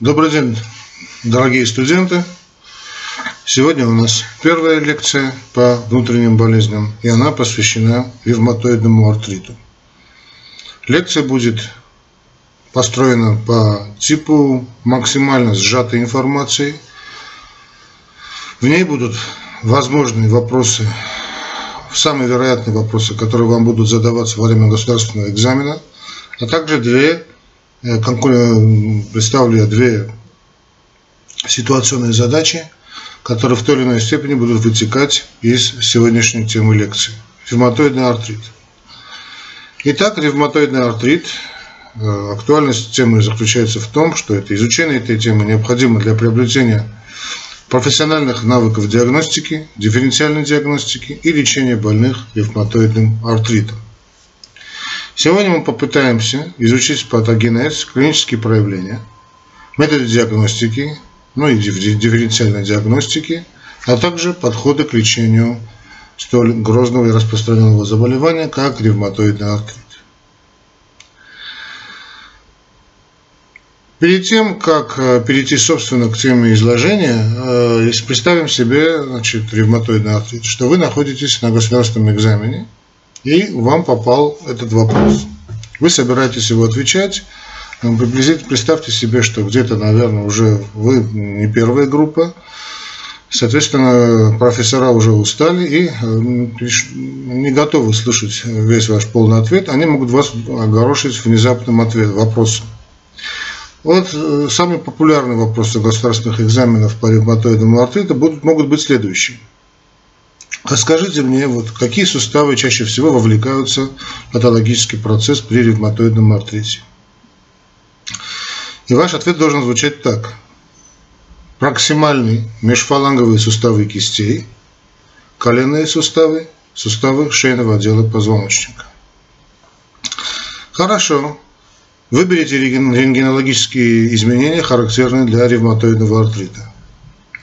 Добрый день, дорогие студенты. Сегодня у нас первая лекция по внутренним болезням, и она посвящена ревматоидному артриту. Лекция будет построена по типу максимально сжатой информации. В ней будут возможные вопросы, самые вероятные вопросы, которые вам будут задаваться во время государственного экзамена, а также две представлю я две ситуационные задачи, которые в той или иной степени будут вытекать из сегодняшней темы лекции. Ревматоидный артрит. Итак, ревматоидный артрит. Э, актуальность темы заключается в том, что это изучение этой темы необходимо для приобретения профессиональных навыков диагностики, дифференциальной диагностики и лечения больных ревматоидным артритом. Сегодня мы попытаемся изучить патогенез, клинические проявления, методы диагностики, ну и дифференциальной диагностики, а также подходы к лечению столь грозного и распространенного заболевания, как ревматоидный артрит. Перед тем, как э, перейти, собственно, к теме изложения, э, представим себе значит, ревматоидный артрит, что вы находитесь на государственном экзамене – и вам попал этот вопрос. Вы собираетесь его отвечать. Ну, приблизительно представьте себе, что где-то, наверное, уже вы не первая группа. Соответственно, профессора уже устали и э, не готовы слышать весь ваш полный ответ. Они могут вас огорошить внезапным ответом, вопросом. Вот э, самые популярные вопросы государственных экзаменов по ревматоидному артриту будут, могут быть следующие. Расскажите мне, вот, какие суставы чаще всего вовлекаются в патологический процесс при ревматоидном артрите? И ваш ответ должен звучать так. Проксимальные межфаланговые суставы кистей, коленные суставы, суставы шейного отдела позвоночника. Хорошо. Выберите рентгенологические изменения, характерные для ревматоидного артрита.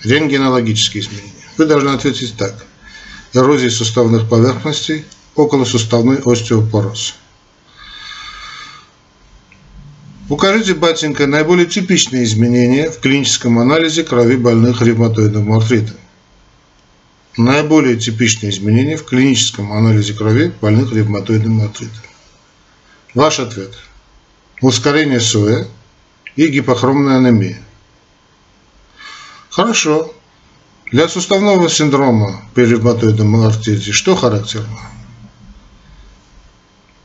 Рентгенологические изменения. Вы должны ответить так – эрозии суставных поверхностей, околосуставной остеопороз. Укажите, батенька, наиболее типичные изменения в клиническом анализе крови больных ревматоидным артритом. Наиболее типичные изменения в клиническом анализе крови больных ревматоидным артритом. Ваш ответ. Ускорение СОЭ и гипохромная анемия. Хорошо. Для суставного синдрома при ревматоидном артрите что характерно?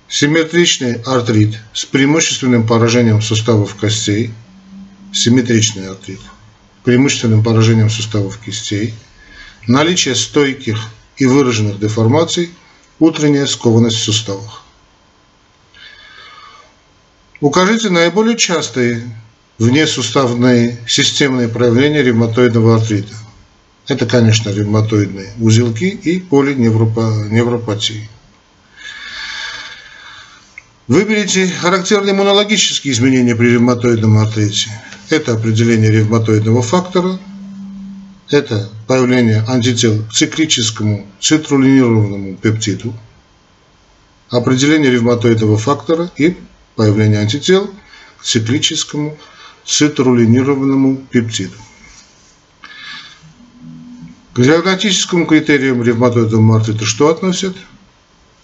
Симметричный артрит с преимущественным поражением суставов костей, симметричный артрит, преимущественным поражением суставов кистей, наличие стойких и выраженных деформаций, утренняя скованность в суставах. Укажите наиболее частые внесуставные системные проявления ревматоидного артрита. Это, конечно, ревматоидные узелки и полиневропатии. Выберите характерные иммунологические изменения при ревматоидном артрите. Это определение ревматоидного фактора, это появление антител к циклическому цитрулинированному пептиду, определение ревматоидного фактора и появление антител к циклическому цитрулинированному пептиду. К диагностическому критериям ревматоидного артрита что относят?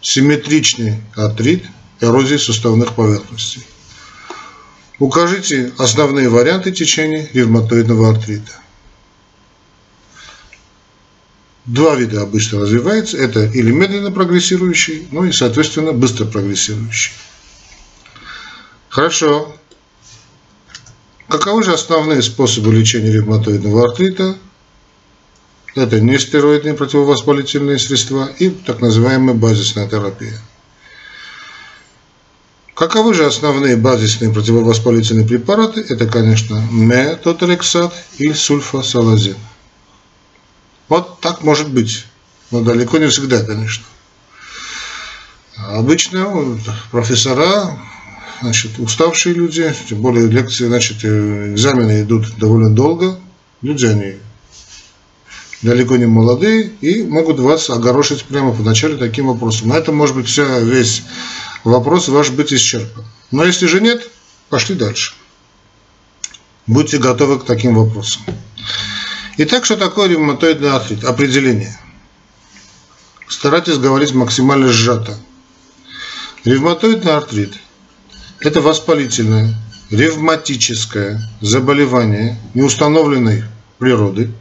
Симметричный артрит, эрозии суставных поверхностей. Укажите основные варианты течения ревматоидного артрита. Два вида обычно развивается. Это или медленно прогрессирующий, ну и, соответственно, быстро прогрессирующий. Хорошо. Каковы же основные способы лечения ревматоидного артрита? Это нестероидные противовоспалительные средства и так называемая базисная терапия. Каковы же основные базисные противовоспалительные препараты? Это, конечно, метотрексат и сульфасалазин. Вот так может быть, но далеко не всегда, конечно. Обычно профессора, значит, уставшие люди, тем более лекции, значит, экзамены идут довольно долго, люди они далеко не молодые и могут вас огорошить прямо поначалу таким вопросом. На этом может быть вся, весь вопрос ваш быть исчерпан. Но если же нет, пошли дальше. Будьте готовы к таким вопросам. Итак, что такое ревматоидный артрит? Определение. Старайтесь говорить максимально сжато. Ревматоидный артрит – это воспалительное, ревматическое заболевание неустановленной природы,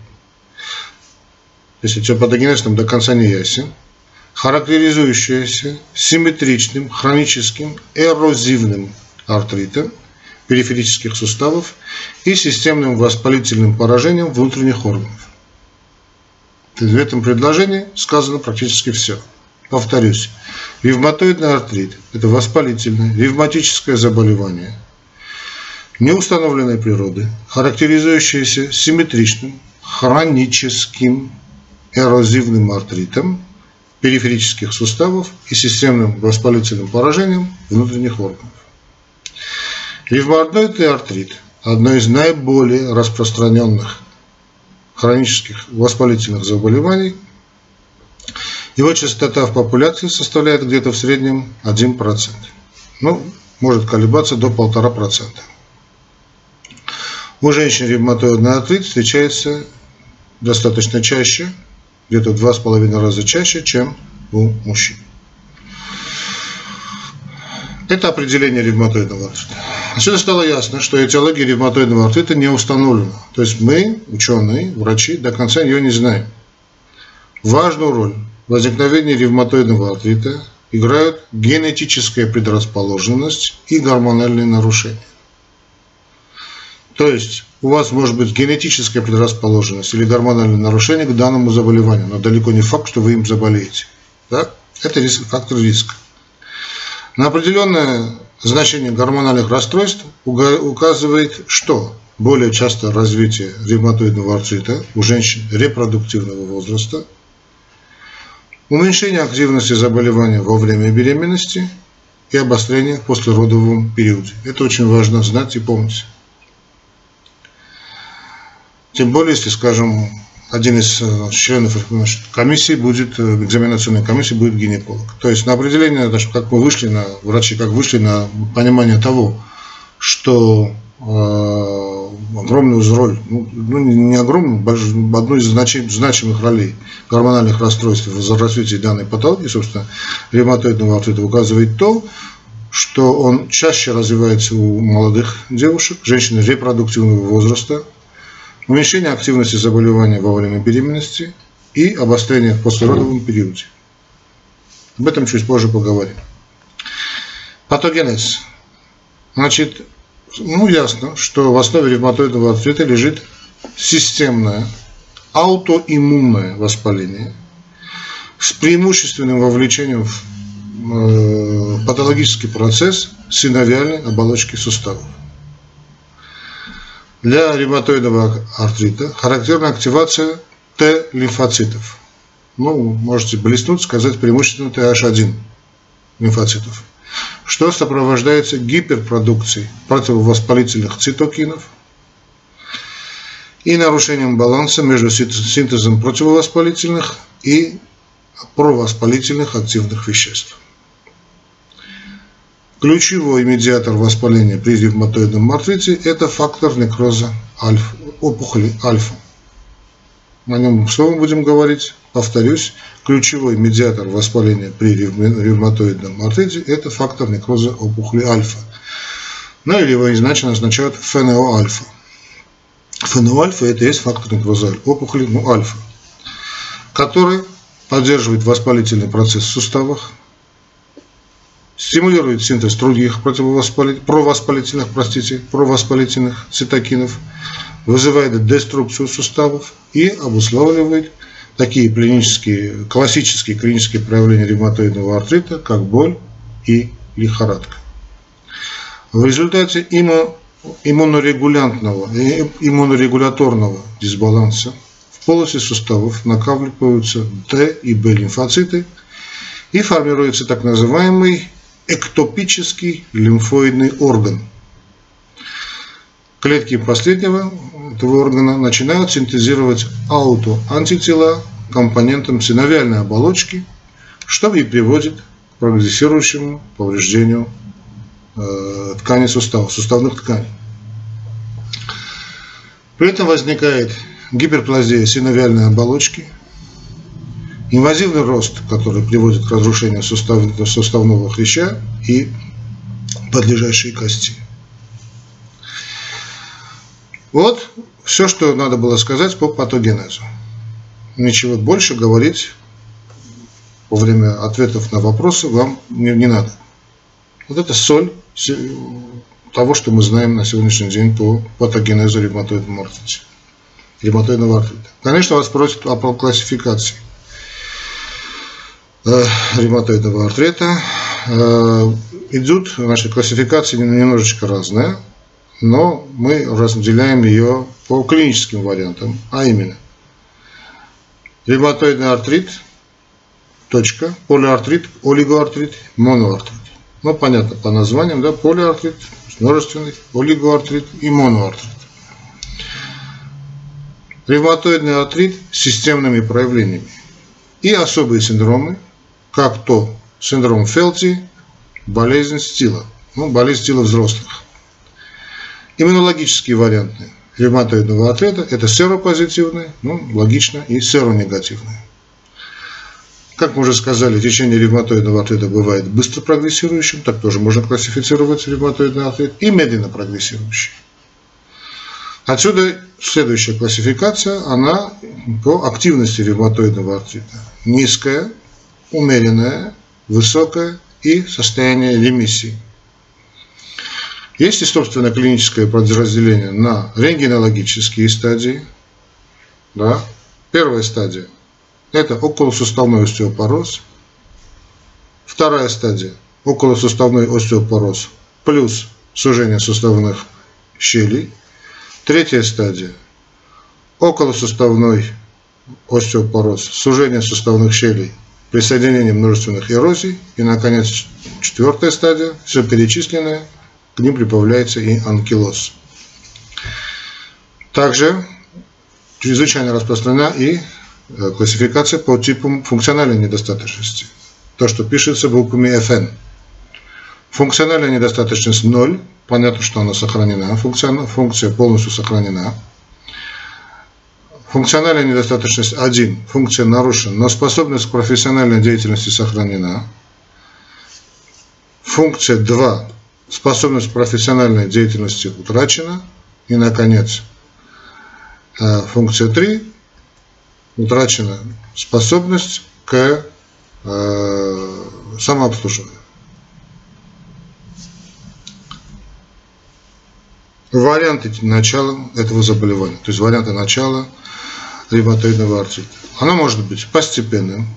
если все патогенезным до конца не ясен, характеризующееся симметричным хроническим эрозивным артритом периферических суставов и системным воспалительным поражением внутренних органов. В этом предложении сказано практически все. Повторюсь, ревматоидный артрит – это воспалительное ревматическое заболевание неустановленной природы, характеризующееся симметричным хроническим эрозивным артритом периферических суставов и системным воспалительным поражением внутренних органов. Ревматоидный артрит – одно из наиболее распространенных хронических воспалительных заболеваний. Его частота в популяции составляет где-то в среднем 1%. Ну, может колебаться до 1,5%. У женщин ревматоидный артрит встречается достаточно чаще, где-то в 2,5 раза чаще, чем у мужчин. Это определение ревматоидного артрита. Отсюда стало ясно, что этиология ревматоидного артрита не установлена. То есть мы, ученые, врачи, до конца ее не знаем. Важную роль в возникновении ревматоидного артрита играют генетическая предрасположенность и гормональные нарушения. То есть у вас может быть генетическая предрасположенность или гормональное нарушение к данному заболеванию, но далеко не факт, что вы им заболеете. Да? Это риск, фактор риска. На определенное значение гормональных расстройств указывает, что более часто развитие ревматоидного артрита у женщин репродуктивного возраста, уменьшение активности заболевания во время беременности и обострение в послеродовом периоде. Это очень важно знать и помнить. Тем более, если, скажем, один из э, членов комиссии будет, э, экзаменационной комиссии будет гинеколог. То есть на определение, как мы вышли на, врачи как вышли на понимание того, что э, огромную роль, ну, ну не огромную, одну из значим, значимых ролей гормональных расстройств в развитии данной патологии, собственно, ревматоидного артрита указывает то, что он чаще развивается у молодых девушек, женщин репродуктивного возраста, уменьшение активности заболевания во время беременности и обострение в послеродовом периоде. Об этом чуть позже поговорим. Патогенез. Значит, ну ясно, что в основе ревматоидного артрита лежит системное аутоиммунное воспаление с преимущественным вовлечением в э, патологический процесс синовиальной оболочки суставов. Для ревматоидного артрита характерна активация Т-лимфоцитов. Ну, можете блеснуть, сказать преимущественно TH1 лимфоцитов, что сопровождается гиперпродукцией противовоспалительных цитокинов и нарушением баланса между синтезом противовоспалительных и провоспалительных активных веществ. Ключевой медиатор воспаления при ревматоидном артрите – это фактор некроза альфа, опухоли альфа. О нем мы будем говорить? Повторюсь, ключевой медиатор воспаления при ревматоидном артрите – это фактор некроза опухоли альфа. Ну или его иначе назначают ФНО-альфа. ФНО-альфа – это есть фактор некроза опухоли ну, альфа, который поддерживает воспалительный процесс в суставах, стимулирует синтез других провоспалительных, простите, провоспалительных цитокинов, вызывает деструкцию суставов и обуславливает такие клинические, классические клинические проявления ревматоидного артрита, как боль и лихорадка. В результате иммунорегулянтного и иммунорегуляторного дисбаланса в полости суставов накапливаются Т и Б лимфоциты и формируется так называемый эктопический лимфоидный орган. Клетки последнего этого органа начинают синтезировать аутоантитела компонентам синовиальной оболочки, что и приводит к прогрессирующему повреждению э, тканей сустава, суставных тканей. При этом возникает гиперплазия синовиальной оболочки, инвазивный рост, который приводит к разрушению сустав, суставного хряща и подлежащей кости. Вот все, что надо было сказать по патогенезу. Ничего больше говорить во время ответов на вопросы вам не, не надо. Вот это соль того, что мы знаем на сегодняшний день по патогенезу ревматоидного артрита. Конечно, вас просят о классификации ревматоидного артрита. Э, идут, значит, классификации немножечко разные, но мы разделяем ее по клиническим вариантам, а именно ревматоидный артрит, точка, полиартрит, олигоартрит, моноартрит. Ну, понятно по названиям, да, полиартрит, множественный, олигоартрит и моноартрит. Ревматоидный артрит с системными проявлениями и особые синдромы, как то синдром Фелти, болезнь стила, ну, болезнь стила взрослых. Иммунологические варианты ревматоидного артрита – это серопозитивные, ну, логично, и серонегативные. Как мы уже сказали, течение ревматоидного артрита бывает быстро прогрессирующим, так тоже можно классифицировать ревматоидный артрит, и медленно прогрессирующий. Отсюда следующая классификация, она по активности ревматоидного артрита. Низкая, умеренная, высокая и состояние ремиссии. Есть и, собственно, клиническое подразделение на рентгенологические стадии. Да. Первая стадия – это околосуставной остеопороз. Вторая стадия – околосуставной остеопороз плюс сужение суставных щелей. Третья стадия – околосуставной остеопороз, сужение суставных щелей, присоединение множественных эрозий. И, наконец, четвертая стадия, все перечисленное, к ним прибавляется и анкилоз. Также чрезвычайно распространена и Э, классификация по типам функциональной недостаточности. То, что пишется буквами FN. Функциональная недостаточность 0. Понятно, что она сохранена. Функция, функция полностью сохранена. Функциональная недостаточность 1. Функция нарушена, но способность к профессиональной деятельности сохранена. Функция 2. Способность к профессиональной деятельности утрачена. И, наконец, э, функция 3 утрачена способность к э, самообслуживанию. Варианты начала этого заболевания, то есть варианты начала ревматоидного артрита. Оно может быть постепенным.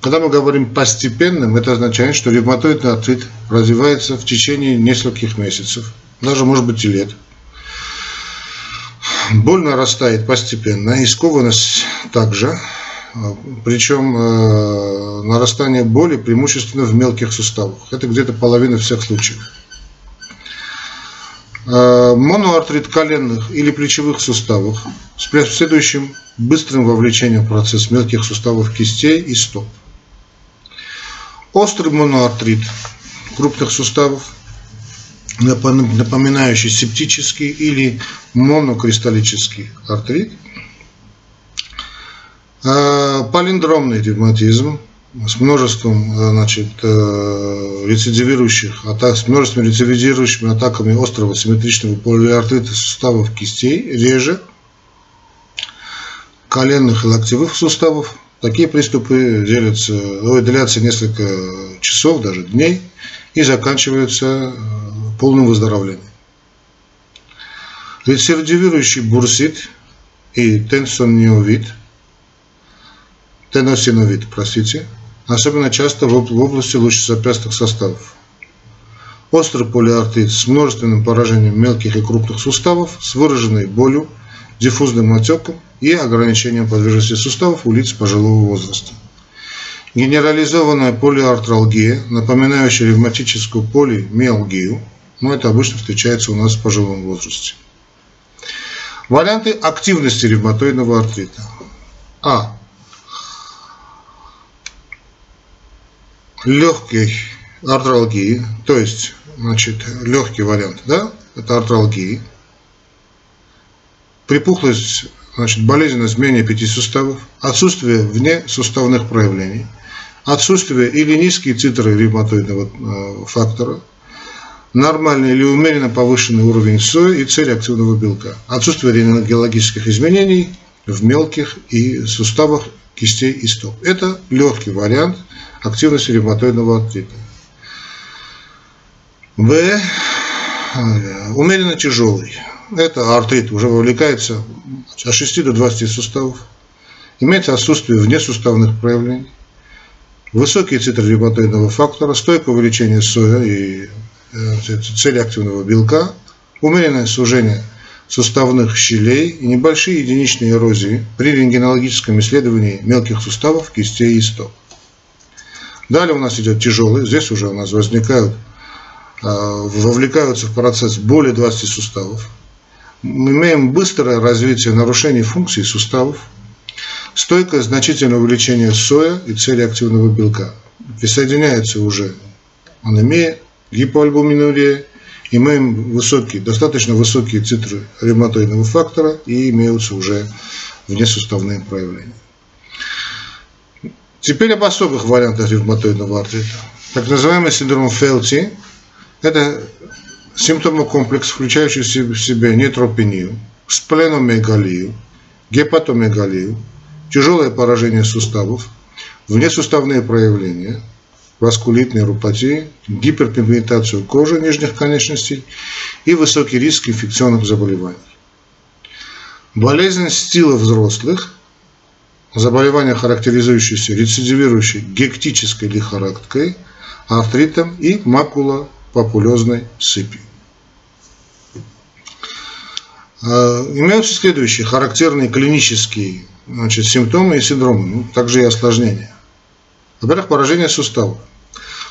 Когда мы говорим постепенным, это означает, что ревматоидный артрит развивается в течение нескольких месяцев, даже может быть и лет – Боль нарастает постепенно, и также. Причем э, нарастание боли преимущественно в мелких суставах. Это где-то половина всех случаев. Э, моноартрит коленных или плечевых суставов с следующим быстрым вовлечением в процесс мелких суставов кистей и стоп. Острый моноартрит крупных суставов напоминающий септический или монокристаллический артрит. А, Полиндромный ревматизм с множеством значит, э, рецидивирующих атак, с множеством рецидивирующими атаками острого симметричного полиартрита суставов кистей, реже коленных и локтевых суставов. Такие приступы делятся, длятся несколько часов, даже дней и заканчиваются полным выздоровлением. Рецидивирующий бурсит и тенсониовид, теносиновид, простите, особенно часто в области лучезапястных составов. Острый полиартрит с множественным поражением мелких и крупных суставов с выраженной болью, диффузным отеком и ограничением подвижности суставов у лиц пожилого возраста. Генерализованная полиартралгия, напоминающая ревматическую полимиалгию, но это обычно встречается у нас в пожилом возрасте. Варианты активности ревматоидного артрита. А. Легкий артралгии, то есть, значит, легкий вариант, да, это артралгии. припухлость, значит, болезненность менее пяти суставов, отсутствие вне суставных проявлений, отсутствие или низкие цитры ревматоидного э, фактора, нормальный или умеренно повышенный уровень сои и цель активного белка, отсутствие рентгенологических изменений в мелких и суставах кистей и стоп. Это легкий вариант активности ревматоидного артрита. В. Умеренно тяжелый. Это артрит, уже вовлекается от 6 до 20 суставов. Имеется отсутствие внесуставных проявлений. Высокие цитры ревматоидного фактора, стойкое увеличение соя и э, цели активного белка, умеренное сужение суставных щелей и небольшие единичные эрозии при рентгенологическом исследовании мелких суставов, кистей и стоп. Далее у нас идет тяжелый, здесь уже у нас возникают, а, вовлекаются в процесс более 20 суставов. Мы имеем быстрое развитие нарушений функций суставов, стойкое значительное увеличение соя и цели активного белка. Присоединяется уже анемия, гипоальбуминурия, имеем высокие, достаточно высокие цитры ревматоидного фактора и имеются уже внесуставные проявления. Теперь об особых вариантах ревматоидного артрита. Так называемый синдром Фелти – это симптомокомплекс, включающий в себе нейтропению, спленомегалию, гепатомегалию, тяжелое поражение суставов, внесуставные проявления – васкулитной рупатии, гиперпигментацию кожи нижних конечностей и высокий риск инфекционных заболеваний. Болезнь стила взрослых, заболевание, характеризующееся рецидивирующей гектической лихорадкой, артритом и макулопапулезной сыпью. А, имеются следующие характерные клинические значит, симптомы и синдромы, ну, также и осложнения. Во-первых, поражение суставов.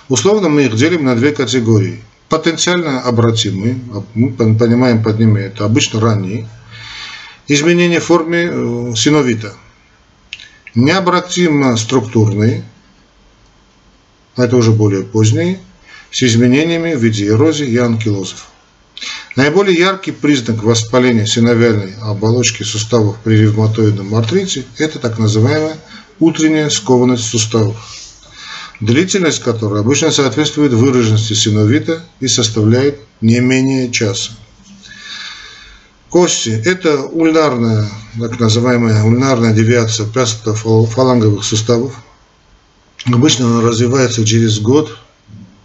Условно мы их делим на две категории. Потенциально обратимые, а мы понимаем под ними это обычно ранние, изменения в форме э, синовита. Необратимо структурные, а это уже более поздние, с изменениями в виде эрозии и анкилозов. Наиболее яркий признак воспаления синовиальной оболочки суставов при ревматоидном артрите – это так называемая утренняя скованность суставов длительность которой обычно соответствует выраженности синовита и составляет не менее часа. Кости – это ульнарная, так называемая ульнарная девиация фаланговых суставов. Обычно она развивается через год,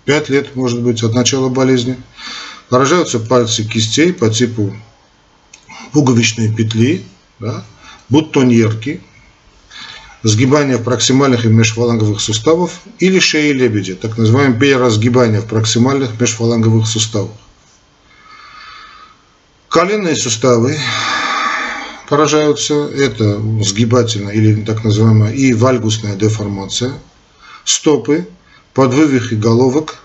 5 лет, может быть, от начала болезни. Поражаются пальцы кистей по типу пуговичной петли, да, бутоньерки, сгибания проксимальных и межфаланговых суставов или шеи лебедя, так называемое переразгибание в проксимальных межфаланговых суставах. Коленные суставы поражаются, это сгибательная или так называемая и вальгусная деформация, стопы, подвывих и головок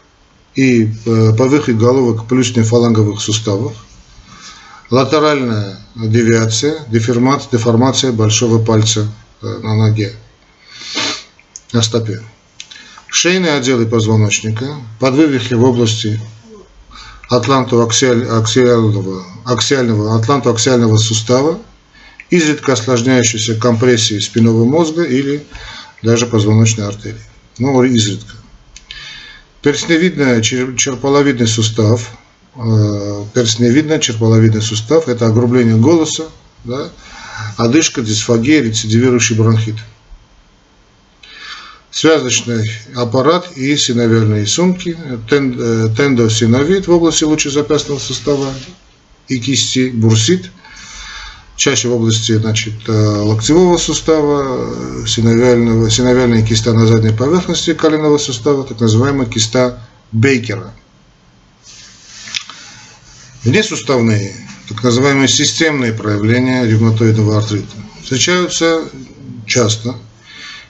и э, подвывих и головок плюс нефаланговых суставов, латеральная девиация, деформация, деформация большого пальца Э, на ноге, на стопе. Шейные отделы позвоночника, подвывихи в области атлантоаксиального, аксиального, атлантоаксиального сустава, изредка осложняющейся компрессией спинного мозга или даже позвоночной артерии. Но изредка. Перстневидный черполовидный сустав, э, перстневидный черполовидный сустав – это огрубление голоса, да, одышка, дисфагия, рецидивирующий бронхит. Связочный аппарат и синовиальные сумки, э, тендосиновид в области лучезапястного сустава и кисти, бурсит, чаще в области значит, э, локтевого сустава, э, синовиального, синовиальная киста на задней поверхности коленного сустава, так называемая киста Бейкера. Внесуставные так называемые системные проявления ревматоидного артрита. Встречаются часто,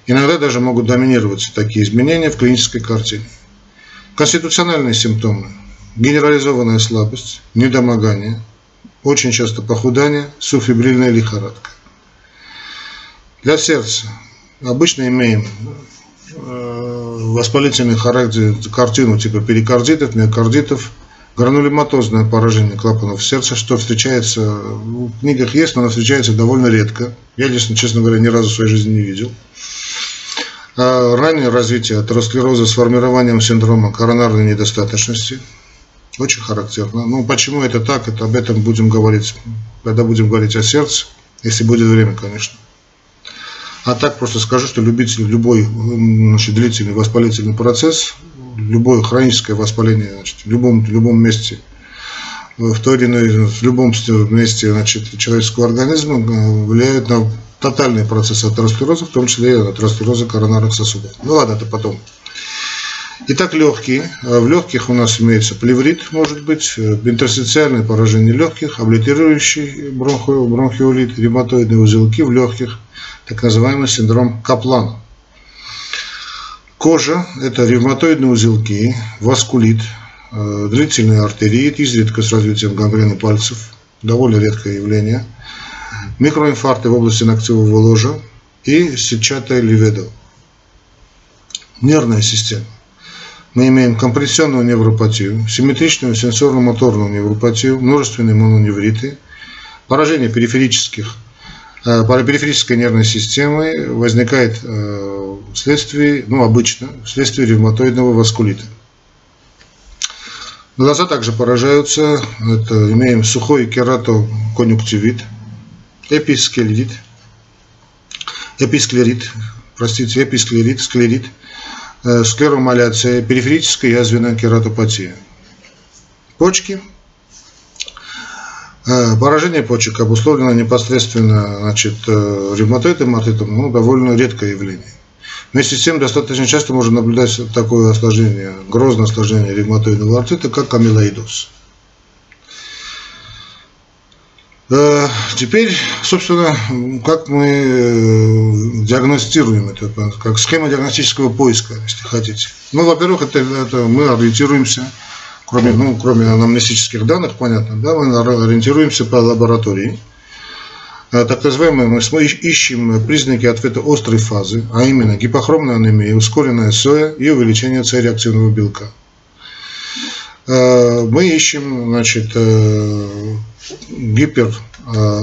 иногда даже могут доминировать такие изменения в клинической картине. Конституциональные симптомы – генерализованная слабость, недомогание, очень часто похудание, субфибрильная лихорадка. Для сердца обычно имеем э, воспалительный характер, картину типа перикардитов, миокардитов, гранулематозное поражение клапанов сердца, что встречается, в книгах есть, но оно встречается довольно редко. Я лично, честно говоря, ни разу в своей жизни не видел. А раннее развитие атеросклероза с формированием синдрома коронарной недостаточности. Очень характерно. Ну, почему это так, это об этом будем говорить, когда будем говорить о сердце, если будет время, конечно. А так просто скажу, что любитель любой значит, длительный воспалительный процесс любое хроническое воспаление значит, в, любом, в любом месте, в той или иной, в любом месте значит, человеческого организма э, влияет на тотальный процесс атеросклероза, в том числе и атеросклероза коронарных сосудов. Ну ладно, это потом. Итак, легкие. Э, в легких у нас имеется плеврит, может быть, э, интерстициальное поражение легких, облитерирующий бронхиолит, ревматоидные узелки в легких, так называемый синдром Каплана. Кожа – это ревматоидные узелки, васкулит, э, длительный артериит, изредка с развитием гангрены пальцев, довольно редкое явление, микроинфаркты в области ногтевого ложа и сетчатая ливеда. Нервная система. Мы имеем компрессионную невропатию, симметричную сенсорно-моторную невропатию, множественные мононевриты, поражение периферических Э, парапериферической нервной системы возникает э, вследствие, ну обычно, вследствие ревматоидного васкулита. Глаза также поражаются, это имеем сухой кератоконъюнктивит, эписклерит, эписклерит, простите, эписклерит, склерит, э, склеромаляция, периферическая язвенная кератопатия. Почки – Э, поражение почек обусловлено непосредственно значит, э, ревматоидом, артитом, ну, довольно редкое явление. Вместе с тем, достаточно часто можно наблюдать такое осложнение, грозное осложнение ревматоидного артрита, как амилоидоз. Э, теперь, собственно, как мы диагностируем это, как схема диагностического поиска, если хотите. Ну, во-первых, это, это мы ориентируемся кроме, ну, кроме анамнестических данных, понятно, да, мы ориентируемся по лаборатории. А, так называемые, мы ищем признаки ответа острой фазы, а именно гипохромная анемия, ускоренная соя и увеличение С-реактивного белка. Мы ищем значит, э, гипер а,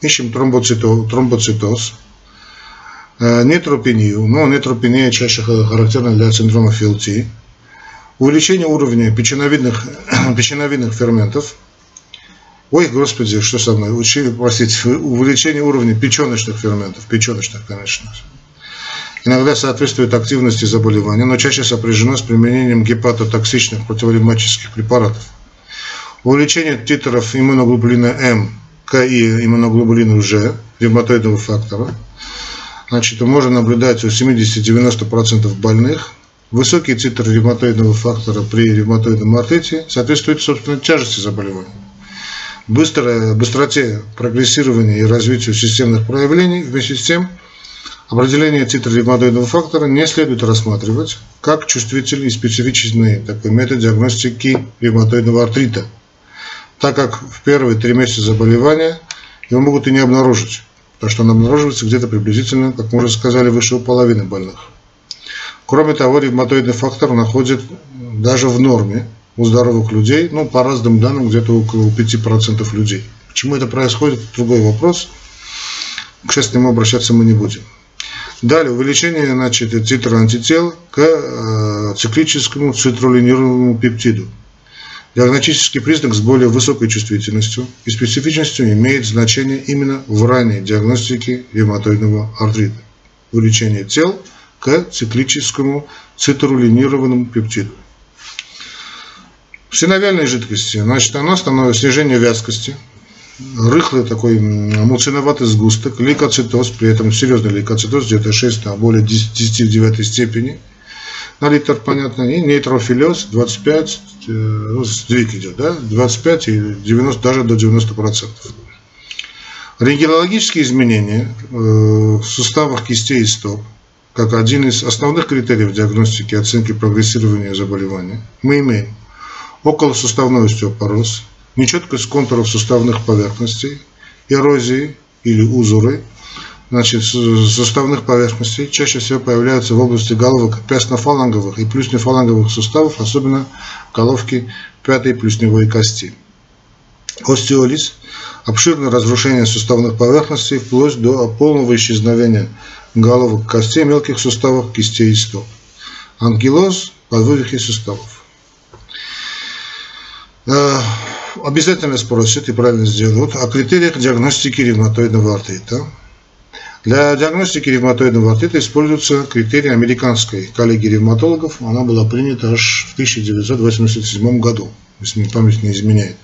ищем тромбоцитоз, тромбоцитоз нейтропению, но нейтропения чаще характерна для синдрома ФЛТ, увеличение уровня печеновидных, печеновидных ферментов, ой, господи, что со мной, Учи, простите, увеличение уровня печеночных ферментов, печеночных, конечно, иногда соответствует активности заболевания, но чаще сопряжено с применением гепатотоксичных противоревматических препаратов. Увеличение титров иммуноглобулина М, К и иммуноглобулина Ж, ревматоидного фактора, значит, можно наблюдать у 70-90% больных, Высокий титр ревматоидного фактора при ревматоидном артрите соответствует, собственно, тяжести заболевания. Быстрая, быстроте прогрессирования и развитию системных проявлений, вместе с тем, определение титра ревматоидного фактора не следует рассматривать как чувствительный и специфичный такой метод диагностики ревматоидного артрита, так как в первые три месяца заболевания его могут и не обнаружить, потому что он обнаруживается где-то приблизительно, как мы уже сказали, выше половины больных. Кроме того, ревматоидный фактор находит даже в норме у здоровых людей, ну, по разным данным, где-то около 5% людей. Почему это происходит, другой вопрос. К счастью, обращаться мы не будем. Далее, увеличение значит, титра антител к э, циклическому цитрулинированному пептиду. Диагностический признак с более высокой чувствительностью и специфичностью имеет значение именно в ранней диагностике ревматоидного артрита. Увеличение тел – к циклическому цитрулинированному пептиду. В синовиальной жидкости, значит, она становится снижение вязкости, рыхлый такой муциноватый сгусток, лейкоцитоз, при этом серьезный лейкоцитоз, где-то 6, а более 10 в 9 степени на литр, понятно, и нейтрофилез 25, э, ну, сдвиг идет, да, 25 и 90, даже до 90%. Рентгенологические изменения э, в суставах кистей и стоп – как один из основных критериев диагностики и оценки прогрессирования заболевания, мы имеем околосуставной остеопороз, нечеткость контуров суставных поверхностей, эрозии или узоры, значит, суставных поверхностей чаще всего появляются в области головок пястно-фаланговых и плюснефаланговых суставов, особенно в головке пятой плюсневой кости. Остеолиз – обширное разрушение суставных поверхностей вплоть до полного исчезновения головок костей мелких суставов, кистей и стоп. Анкилоз – подвывихи суставов. Э, обязательно спросят и правильно сделают о критериях диагностики ревматоидного артрита. Для диагностики ревматоидного артрита используется критерий американской коллегии ревматологов. Она была принята аж в 1987 году, если мне память не изменяет.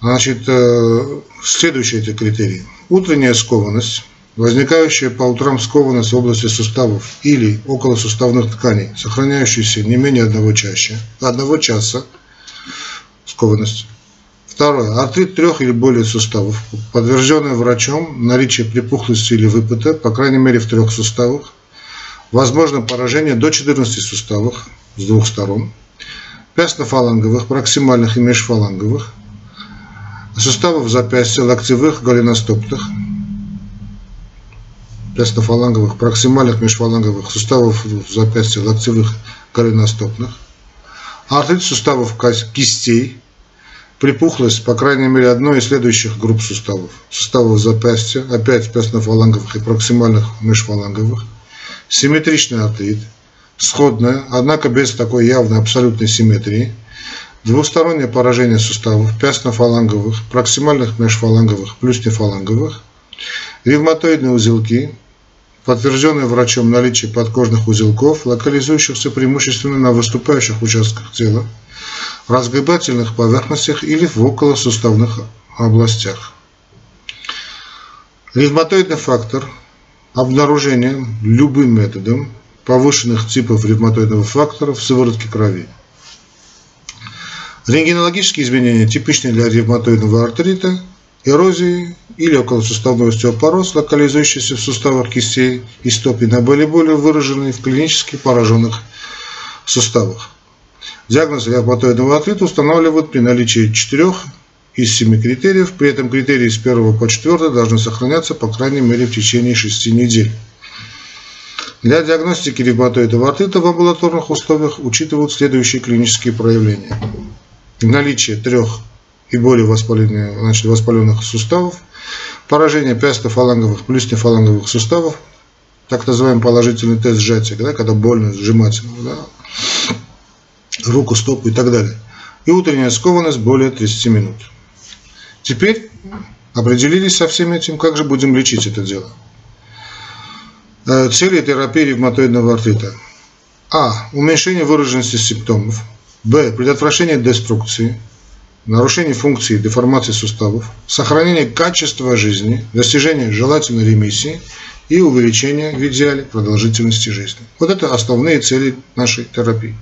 Значит, э, следующие эти критерии. Утренняя скованность, возникающая по утрам скованность в области суставов или около суставных тканей, сохраняющаяся не менее одного часа, одного часа, скованность. Второе. Артрит трех или более суставов, подтвержденное врачом наличие припухлости или выпыта, по крайней мере в трех суставах. Возможно поражение до 14 суставах с двух сторон. Пястно-фаланговых, проксимальных и межфаланговых. Суставов запястья, локтевых, голеностопных. Пястно-фаланговых, проксимальных, межфаланговых, суставов запястья, локтевых, голеностопных. Артрит суставов кистей, припухлость, по крайней мере, одной из следующих групп суставов. Суставов запястья, опять пястно-фаланговых и проксимальных межфаланговых. Симметричный артрит, сходная, однако без такой явной абсолютной симметрии. Двустороннее поражение суставов, пястно-фаланговых, проксимальных межфаланговых, плюснефаланговых. Ревматоидные узелки, подтвержденное врачом наличие подкожных узелков, локализующихся преимущественно на выступающих участках тела разгибательных поверхностях или в околосуставных областях. Ревматоидный фактор обнаружение любым методом повышенных типов ревматоидного фактора в сыворотке крови. Рентгенологические изменения типичны для ревматоидного артрита, эрозии или околосуставной остеопороз, локализующийся в суставах кистей и стоп и наиболее выраженные в клинически пораженных суставах. Диагноз ревматоидного артрита устанавливают при наличии четырех из семи критериев, при этом критерии с первого по четвертый должны сохраняться по крайней мере в течение шести недель. Для диагностики ревматоидного артрита в амбулаторных условиях учитывают следующие клинические проявления. Наличие трех и более воспаленных, значит, воспаленных суставов, поражение пястофаланговых плюснефаланговых суставов, так называемый положительный тест сжатия, да, когда больно сжимать. Да, руку, стопу и так далее. И утренняя скованность более 30 минут. Теперь определились со всем этим, как же будем лечить это дело. Э, цели терапии ревматоидного артрита. А. Уменьшение выраженности симптомов. Б. Предотвращение деструкции, нарушение функции деформации суставов, сохранение качества жизни, достижение желательной ремиссии и увеличение в идеале продолжительности жизни. Вот это основные цели нашей терапии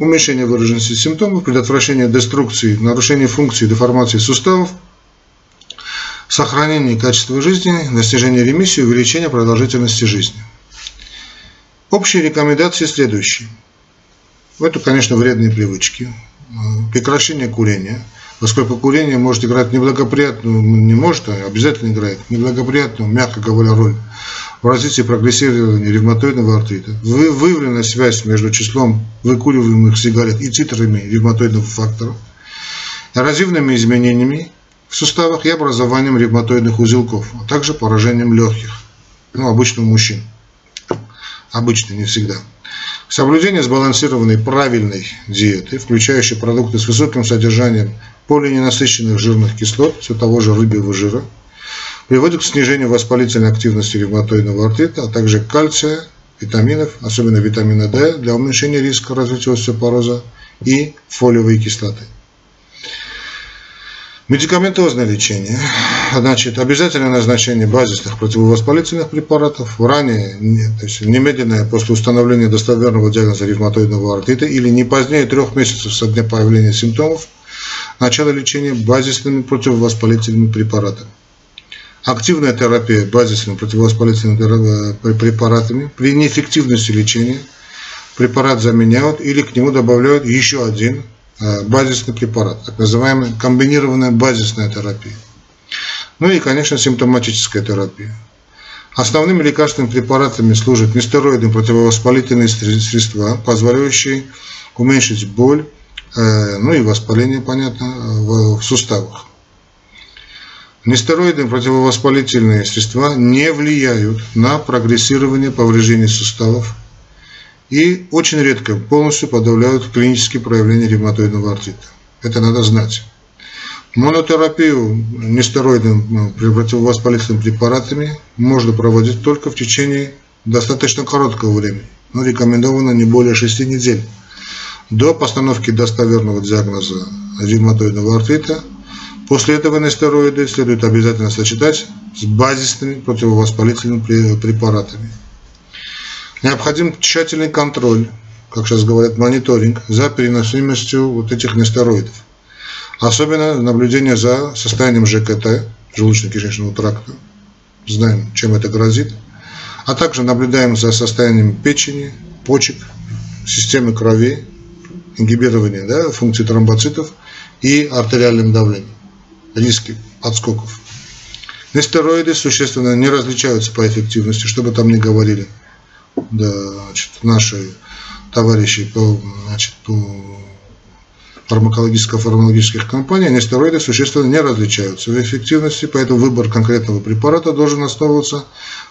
уменьшение выраженности симптомов, предотвращение деструкции, нарушение функции деформации суставов, сохранение качества жизни, достижение ремиссии, увеличение продолжительности жизни. Общие рекомендации следующие. Это, конечно, вредные привычки. Прекращение курения, поскольку курение может играть неблагоприятную, не может, а обязательно играет неблагоприятную, мягко говоря, роль в развитии прогрессирования ревматоидного артрита. Вы, выявлена связь между числом выкуриваемых сигарет и титрами ревматоидного фактора, эрозивными изменениями в суставах и образованием ревматоидных узелков, а также поражением легких, ну, обычно у мужчин. Обычно, не всегда. Соблюдение сбалансированной правильной диеты, включающей продукты с высоким содержанием полиненасыщенных жирных кислот, все того же рыбьего жира, приводит к снижению воспалительной активности ревматоидного артрита, а также кальция, витаминов, особенно витамина D, для уменьшения риска развития остеопороза и фолиевой кислоты. Медикаментозное лечение. Значит, обязательное назначение базисных противовоспалительных препаратов, ранее, то есть немедленное после установления достоверного диагноза ревматоидного артрита или не позднее трех месяцев со дня появления симптомов, начало лечения базисными противовоспалительными препаратами активная терапия базисными противовоспалительными препаратами. При неэффективности лечения препарат заменяют или к нему добавляют еще один э, базисный препарат, так называемая комбинированная базисная терапия. Ну и, конечно, симптоматическая терапия. Основными лекарственными препаратами служат нестероидные противовоспалительные средства, позволяющие уменьшить боль, э, ну и воспаление, понятно, в суставах. Нестероидные противовоспалительные средства не влияют на прогрессирование повреждений суставов и очень редко полностью подавляют клинические проявления ревматоидного артрита. Это надо знать. Монотерапию нестероидными э, противовоспалительными препаратами можно проводить только в течение достаточно короткого времени, но рекомендовано не более 6 недель до постановки достоверного диагноза ревматоидного артрита. После этого нестероиды следует обязательно сочетать с базисными противовоспалительными препаратами. Необходим тщательный контроль, как сейчас говорят, мониторинг за переносимостью вот этих нестероидов. Особенно наблюдение за состоянием ЖКТ, желудочно-кишечного тракта. Знаем, чем это грозит. А также наблюдаем за состоянием печени, почек, системы крови, ингибирования да, функции тромбоцитов и артериальным давлением. Риски отскоков. Нестероиды существенно не различаются по эффективности, что бы там ни говорили да, значит, наши товарищи по, значит, по фармакологическо-фармакологических компаний, они стероиды существенно не различаются в эффективности, поэтому выбор конкретного препарата должен основываться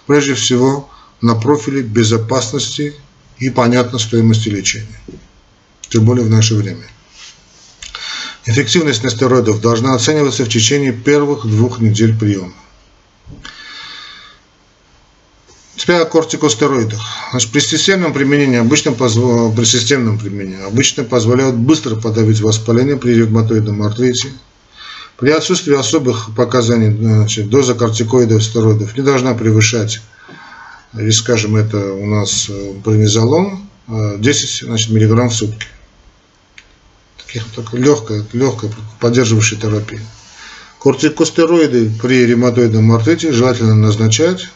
прежде всего на профиле безопасности и, понятно, стоимости лечения. Тем более в наше время. Эффективность нестероидов должна оцениваться в течение первых двух недель приема. Теперь о кортикостероидах. Значит, при системном применении, обычно позв... при системном применении, обычно позволяют быстро подавить воспаление при ревматоидном артрите. При отсутствии особых показаний значит, доза кортикоидов стероидов не должна превышать, или скажем, это у нас э, бронизолон, 10 э, значит, миллиграмм в сутки. Только легкая, легкая поддерживающая терапия. Кортикостероиды при ревматоидном артрите желательно назначать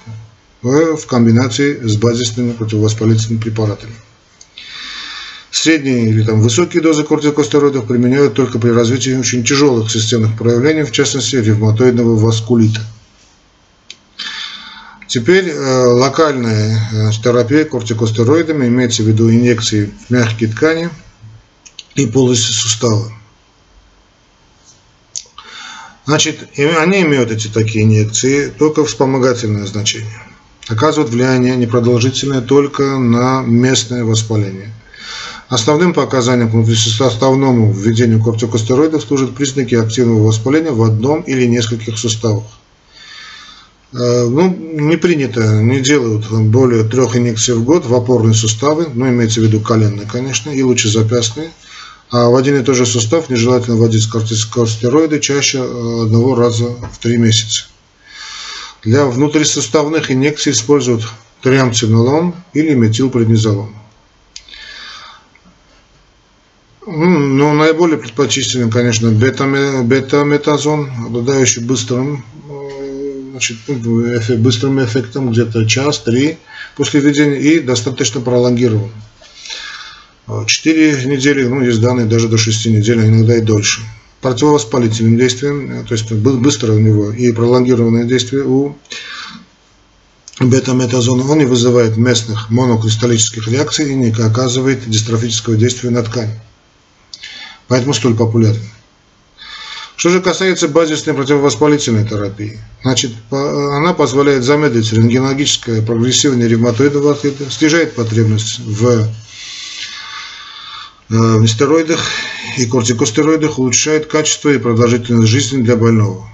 в комбинации с базисными противовоспалительными препаратами. Средние или там, высокие дозы кортикостероидов применяют только при развитии очень тяжелых системных проявлений, в частности ревматоидного васкулита. Теперь э, локальная э, терапия кортикостероидами имеется в виду инъекции в мягкие ткани и полости сустава. Значит, они имеют эти такие инъекции только вспомогательное значение оказывает влияние непродолжительное только на местное воспаление. Основным показанием к внутрисуставному введению кортикостероидов служат признаки активного воспаления в одном или нескольких суставах. Э, ну, не принято, не делают более трех инъекций в год в опорные суставы, ну, имеется в виду коленные, конечно, и лучезапястные. А в один и тот же сустав нежелательно вводить кортикостероиды чаще э, одного раза в три месяца. Для внутрисуставных инъекций используют триамцинолон или метилпреднизолон. Ну, наиболее предпочтителен, конечно, бета-метазон, обладающий быстрым, э, значит, ну, быстрым эффектом где-то час-три после введения и достаточно пролонгированным. Э, 4 недели, ну, есть данные даже до 6 недель, а иногда и дольше. Противовоспалительным действием, э, то есть быстро у него и пролонгированное действие у бета-метазона, он не вызывает местных монокристаллических реакций и не оказывает дистрофического действия на ткань. Поэтому столь популярен. Что же касается базисной противовоспалительной терапии, значит, э, она позволяет замедлить рентгенологическое прогрессирование ревматоидного артрита, снижает потребность в Э, стероидах и кортикостероидах улучшает качество и продолжительность жизни для больного.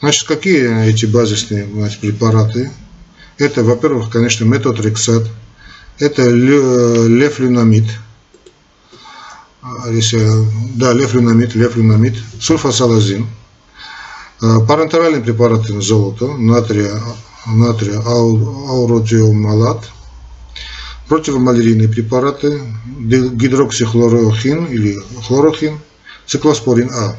Значит, какие эти базисные значит, препараты? Это, во-первых, конечно, метотрексат, это лефлюнамид, если, да, лефлюнамид, лефлюнамид, сульфасалазин, э, парентеральные препараты золота, натрия, натрия ауротиомалат – противомалярийные препараты, гидроксихлорохин или хлорохин, циклоспорин А.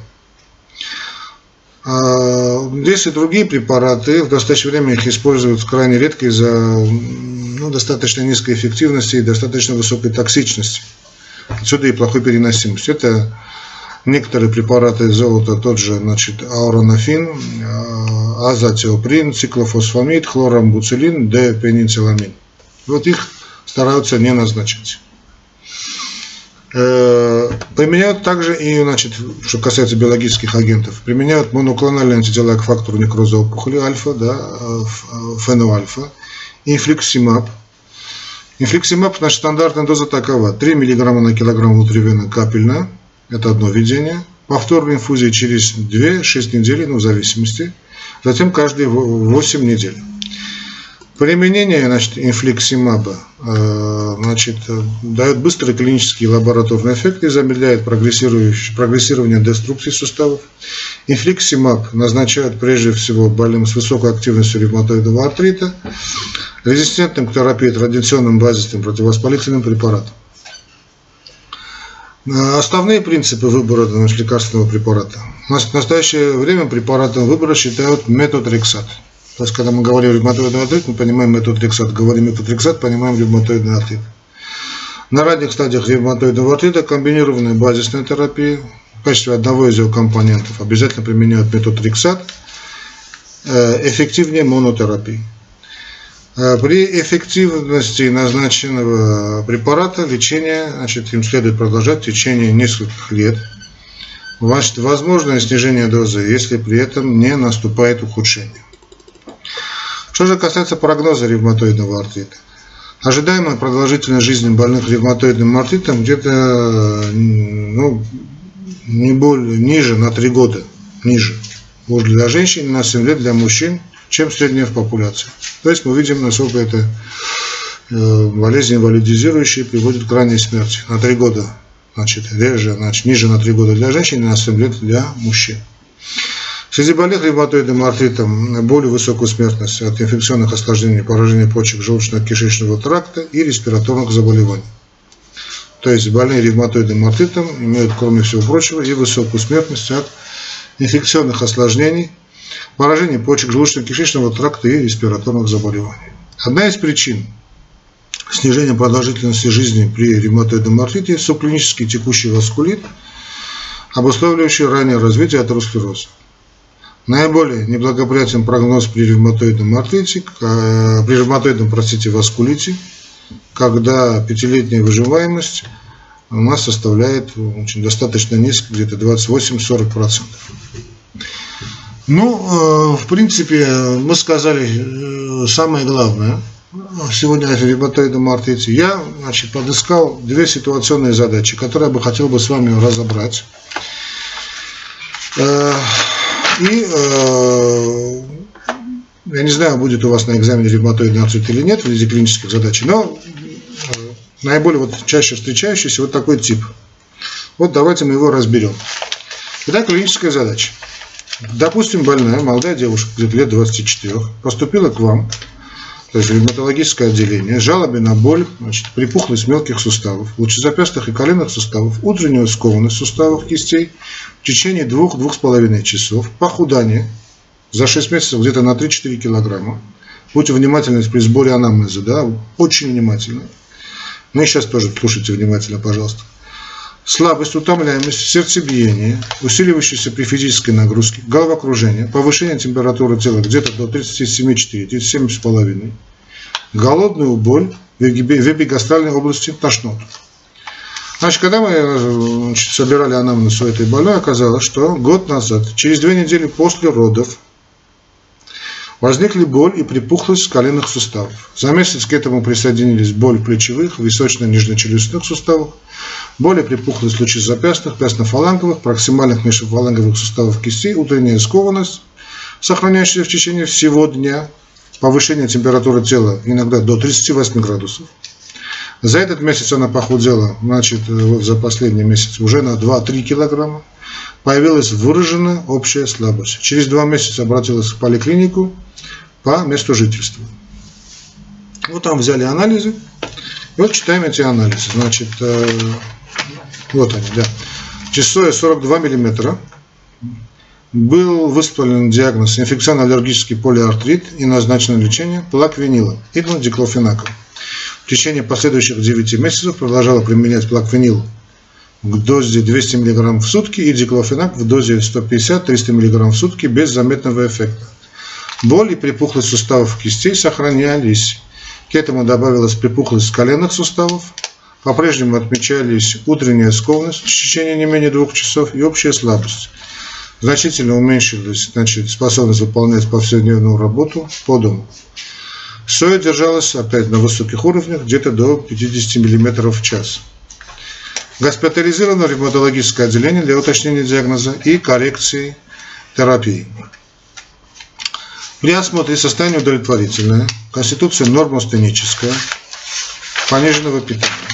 А здесь и другие препараты, в настоящее время их используют крайне редко из-за ну, достаточно низкой эффективности и достаточно высокой токсичности. Отсюда и плохой переносимость. Это некоторые препараты золота, тот же значит, ауронофин, э, азатиоприн, циклофосфамид, хлорамбуцилин, депеницилламин. Вот их стараются не назначать. Э, применяют также и, значит, что касается биологических агентов, применяют моноклональные антитела к фактору некроза опухоли альфа, да, феноальфа, инфликсимаб. Инфликсимаб, значит, стандартная доза такова, 3 мг на килограмм внутривенно капельно, это одно введение, повторные инфузии через 2-6 недель, ну, в зависимости, затем каждые 8 недель. Применение значит, инфликсимаба э, значит, дает быстрый клинический лабораторный эффект и замедляет прогрессирование деструкции суставов. Инфликсимаб назначают прежде всего больным с высокой активностью ревматоидного артрита, резистентным к терапии традиционным базисным противовоспалительным препаратам. Э, основные принципы выбора значит, лекарственного препарата. В настоящее время препаратом выбора считают метотрексат – то есть, когда мы говорим ревматоидный артрит, мы понимаем метотрексат. Говорим метотрексат, понимаем ревматоидный артрит. На ранних стадиях ревматоидного артрита комбинированная базисная терапия в качестве одного из его компонентов обязательно применяют метотрексат, э, эффективнее монотерапии. Э, при эффективности назначенного препарата лечение, значит, им следует продолжать в течение нескольких лет. Возможное снижение дозы, если при этом не наступает ухудшение. Что же касается прогноза ревматоидного артрита. Ожидаемая продолжительность жизни больных ревматоидным артритом где-то ну, не более, ниже на 3 года, ниже. Вот для женщин на 7 лет для мужчин, чем средняя в популяции. То есть мы видим, насколько это э, болезнь инвалидизирующая приводит к ранней смерти. На 3 года, значит, реже, значит, ниже на 3 года для женщин и на 7 лет для мужчин. Больных ревматоидным артритом более высокую смертность от инфекционных осложнений, поражения почек, желудочно-кишечного тракта и респираторных заболеваний. То есть больные ревматоидным артритом имеют, кроме всего прочего, и высокую смертность от инфекционных осложнений, поражения почек, желудочно-кишечного тракта и респираторных заболеваний. Одна из причин снижения продолжительности жизни при ревматоидном артрите – субклинический текущий васкулит, обусловливающий раннее развитие атеросклероза. Наиболее неблагоприятен прогноз при ревматоидном артрите, э, при ревматоидном, простите, васкулите, когда пятилетняя выживаемость у нас составляет очень достаточно низко, где-то 28-40%. Ну, э, в принципе, мы сказали э, самое главное сегодня о ревматоидном артрите. Я значит, подыскал две ситуационные задачи, которые я бы хотел бы с вами разобрать. И э, я не знаю, будет у вас на экзамене ревматоидный артрит или нет в виде клинических задач, но э, наиболее вот чаще встречающийся вот такой тип. Вот давайте мы его разберем. Итак, клиническая задача. Допустим, больная, молодая девушка, где-то лет 24, поступила к вам то есть ревматологическое отделение, жалобы на боль, значит, припухлость мелких суставов, лучезапястных и коленных суставов, утреннюю скованность суставов кистей в течение 2-2,5 часов, похудание за 6 месяцев где-то на 3-4 килограмма. Будьте внимательны при сборе анамнеза, да, очень внимательны. Ну и сейчас тоже слушайте внимательно, пожалуйста. Слабость, утомляемость, сердцебиение, усиливающееся при физической нагрузке, головокружение, повышение температуры тела где-то до 37,4-37,5, голодную боль в эпигастральной области, тошноту. Значит, когда мы значит, собирали анамнез у этой больной, оказалось, что год назад, через две недели после родов, Возникли боль и припухлость коленных суставов. За месяц к этому присоединились боль в плечевых, височно-нижнечелюстных суставах, боль и припухлость лучезапястных, пястно-фаланговых, проксимальных межфаланговых суставов кистей, утренняя скованность, сохраняющаяся в течение всего дня, повышение температуры тела иногда до 38 градусов. За этот месяц она похудела, значит, вот за последний месяц уже на 2-3 килограмма. Появилась выраженная общая слабость. Через два месяца обратилась в поликлинику, по месту жительства. Вот там взяли анализы. И вот читаем эти анализы. Значит, э, вот они, да. Часоя 42 миллиметра. Был выставлен диагноз инфекционно-аллергический полиартрит и назначено лечение плаквинилом и диклофенаком. В течение последующих 9 месяцев продолжала применять плаквинил в дозе 200 мг в сутки и диклофенак в дозе 150-300 мг в сутки без заметного эффекта. Боль и припухлость суставов кистей сохранялись. К этому добавилась припухлость коленных суставов. По-прежнему отмечались утренняя скованность в течение не менее двух часов и общая слабость. Значительно уменьшилась значит, способность выполнять повседневную работу по дому. Соя держалась опять на высоких уровнях, где-то до 50 мм в час. Госпитализировано ревматологическое отделение для уточнения диагноза и коррекции терапии. При осмотре состояние удовлетворительное, конституция нормостеническая, пониженного питания.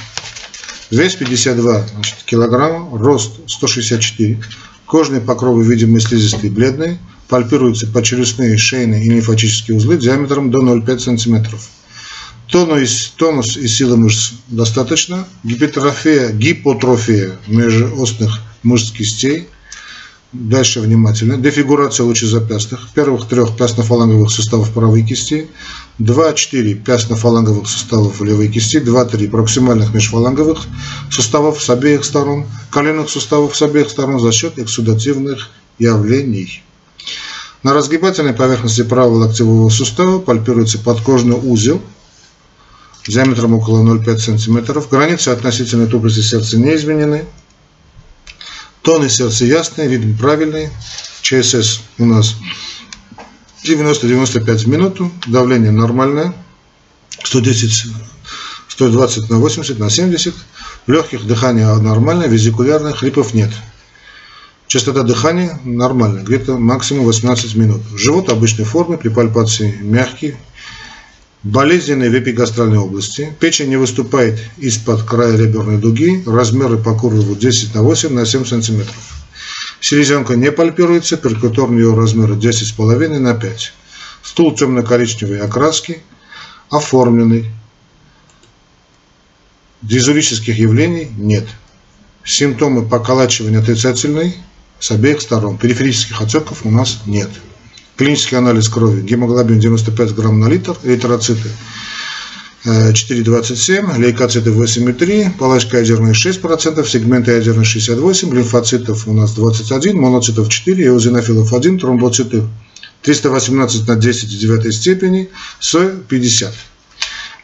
Вес 52 значит, килограмма, рост 164, кожные покровы видимые слизистые бледные, пальпируются почелюстные, шейные и лимфатические узлы диаметром до 0,5 см. Тонус, тонус и сила мышц достаточно. Гипотрофия, гипотрофия межостных мышц кистей. Дальше внимательно. Дефигурация лучезапястных. Первых трех пястно-фаланговых суставов правой кисти. 2-4 пястно-фаланговых суставов левой кисти. 2-3 проксимальных межфаланговых суставов с обеих сторон. Коленных суставов с обеих сторон за счет эксудативных явлений. На разгибательной поверхности правого локтевого сустава пальпируется подкожный узел – диаметром около 0,5 см. Границы относительной тупости сердца не изменены. Тоны сердца ясные, ритм правильный. ЧСС у нас 90-95 в минуту. Давление нормальное. 110, 120 на 80 на 70. В легких дыхание нормальное, визикулярное, хрипов нет. Частота дыхания нормальная, где-то максимум 18 минут. Живот обычной формы, при пальпации мягкий, Болезненные в эпигастральной области. Печень не выступает из-под края реберной дуги. Размеры по курву 10 на 8 на 7 см. Селезенка не пальпируется. Перкуторный ее размеры 10,5 на 5. Стул темно-коричневой окраски. Оформленный. Дизурических явлений нет. Симптомы поколачивания отрицательные с обеих сторон. Периферических отеков у нас нет. Клинический анализ крови. Гемоглобин 95 грамм на литр. Эритроциты 4,27, э, лейкоциты 8,3, палочка ядерная 6%, сегменты ядерные 68, лимфоцитов у нас 21, моноцитов 4, эозинофилов 1, тромбоциты 318 на 10 в 9 степени, соя 50.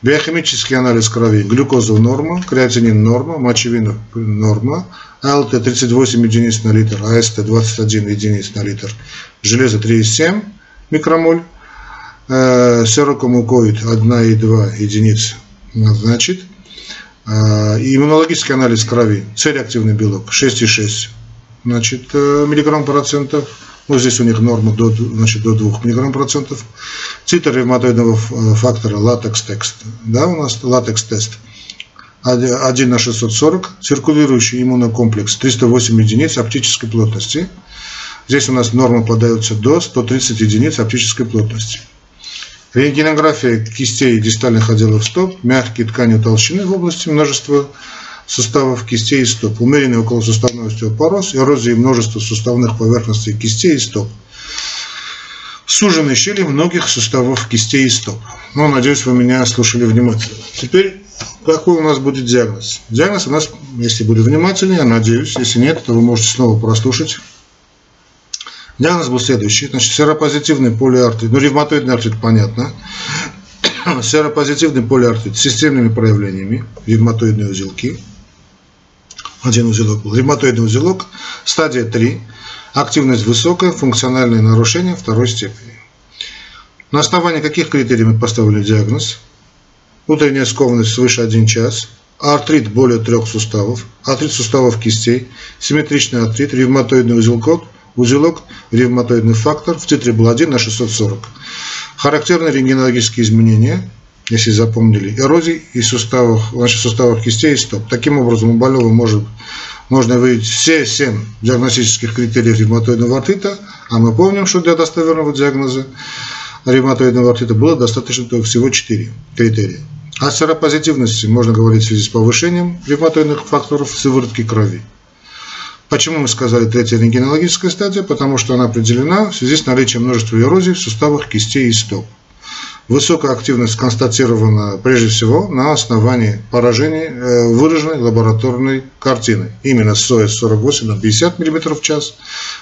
Биохимический анализ крови. Глюкоза норма, креатинин норма, мочевина норма, АЛТ 38 единиц на литр, АСТ 21 единиц на литр, железо 3,7 микромоль, э, серокомукоид 1,2 единиц значит, э, иммунологический анализ крови, C-реактивный белок 6,6 значит, э, миллиграмм процентов, вот здесь у них норма до, значит, до 2 мг процентов. Титр ревматоидного фактора латекс-тест. Да, у нас латекс-тест. 1 на 640. Циркулирующий иммунокомплекс 308 единиц оптической плотности. Здесь у нас нормы подаются до 130 единиц оптической плотности. Рентгенография кистей и дистальных отделов стоп, мягкие ткани толщины в области множества суставов кистей и стоп, умеренный околосуставной остеопороз, эрозия множества суставных поверхностей кистей и стоп, суженные щели многих суставов кистей и стоп. Ну, надеюсь, вы меня слушали внимательно. Теперь, какой у нас будет диагноз? Диагноз у нас, если будет внимательнее, я надеюсь, если нет, то вы можете снова прослушать. Диагноз был следующий. Значит, серопозитивный полиартрит, ну, ревматоидный артрит, понятно. Серопозитивный полиартрит с системными проявлениями, ревматоидные узелки – один узелок был. Ревматоидный узелок, стадия 3, активность высокая, функциональные нарушения второй степени. На основании каких критерий мы поставили диагноз? Утренняя скованность свыше 1 час, артрит более трех суставов, артрит суставов кистей, симметричный артрит, ревматоидный узелок, узелок, ревматоидный фактор в титре был 1 на 640. Характерные рентгенологические изменения – если запомнили, эрозий и суставах, значит, суставах кистей и стоп. Таким образом, у больного может, можно выявить все семь диагностических критериев ревматоидного артрита, а мы помним, что для достоверного диагноза ревматоидного артрита было достаточно всего 4 критерия. О серопозитивности можно говорить в связи с повышением ревматоидных факторов сыворотки крови. Почему мы сказали третья рентгенологическая стадия? Потому что она определена в связи с наличием множества эрозий в суставах кистей и стоп. Высокая активность констатирована прежде всего на основании поражений, э, выраженной лабораторной картины. Именно СОЭ 48 на 50 мм в час,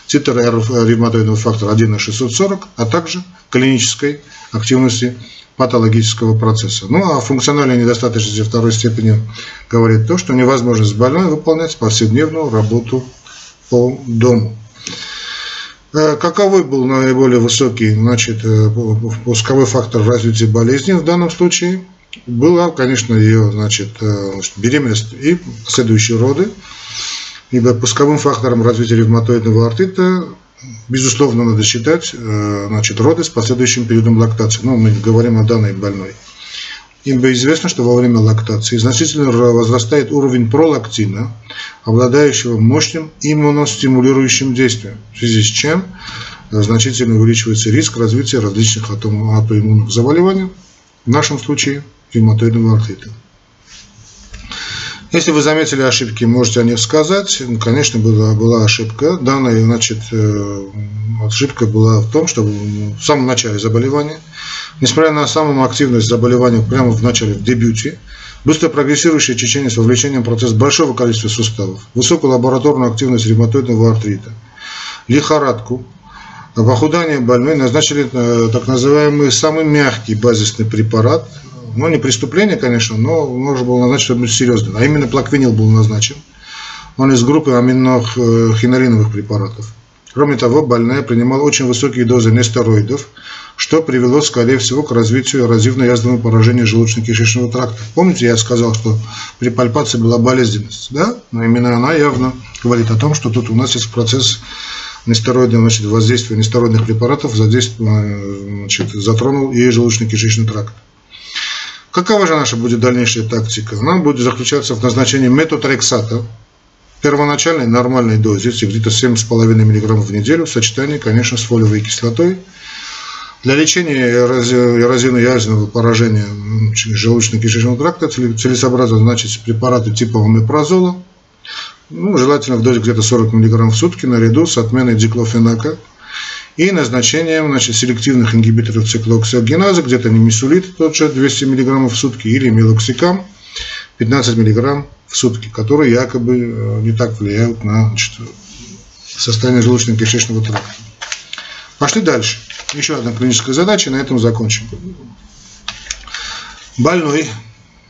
титр ревматоидного фактора 1 на 640, а также клинической активности патологического процесса. Ну а функциональной недостаточности второй степени говорит то, что невозможно с больной выполнять повседневную работу по дому. Э, каковой был наиболее высокий значит, э, пусковой фактор развития болезни в данном случае? Была, конечно, ее значит, э, беременность и следующие роды, ибо пусковым фактором развития ревматоидного артрита безусловно, надо считать значит, роды с последующим периодом лактации. Ну, мы говорим о данной больной. Ибо известно, что во время лактации значительно возрастает уровень пролактина, обладающего мощным иммуностимулирующим действием, в связи с чем значительно увеличивается риск развития различных аутоиммунных заболеваний, в нашем случае ревматоидного артрита. Если вы заметили ошибки, можете о них сказать. Конечно, была, была ошибка. Данная значит, э, ошибка была в том, что в самом начале заболевания – Несмотря на самую активность заболевания прямо в начале, в дебюте, быстро прогрессирующее течение с вовлечением в процесс большого количества суставов, высокую лабораторную активность ревматоидного артрита, лихорадку, похудание больной назначили э, так называемый самый мягкий базисный препарат, ну не преступление, конечно, но можно было назначить что-нибудь серьезное, а именно плаквенил был назначен. Он из группы аминохинолиновых препаратов. Кроме того, больная принимала очень высокие дозы нестероидов, что привело, скорее всего, к развитию эрозивно-язвенного поражения желудочно-кишечного тракта. Помните, я сказал, что при пальпации была болезненность, да? Но именно она явно говорит о том, что тут у нас есть процесс нестероидного значит, воздействия нестероидных препаратов значит, затронул и желудочно-кишечный тракт. Какова же наша будет дальнейшая тактика? Она будет заключаться в назначении метотрексата, первоначальной нормальной дозе, где-то 7,5 мг в неделю, в сочетании, конечно, с фолиевой кислотой – для лечения эрозивно-язвенного поражения желудочно-кишечного тракта целесообразно значит препараты типа омепразола, ну, желательно в дозе где-то 40 мг в сутки наряду с отменой диклофенака и назначением значит, селективных ингибиторов циклооксигеназы, где-то немесулит, тот же 200 мг в сутки, или мелоксикам 15 мг в сутки, которые якобы э, не так влияют на значит, состояние желудочно-кишечного тракта. Пошли дальше. Еще одна клиническая задача, на этом закончим. Больной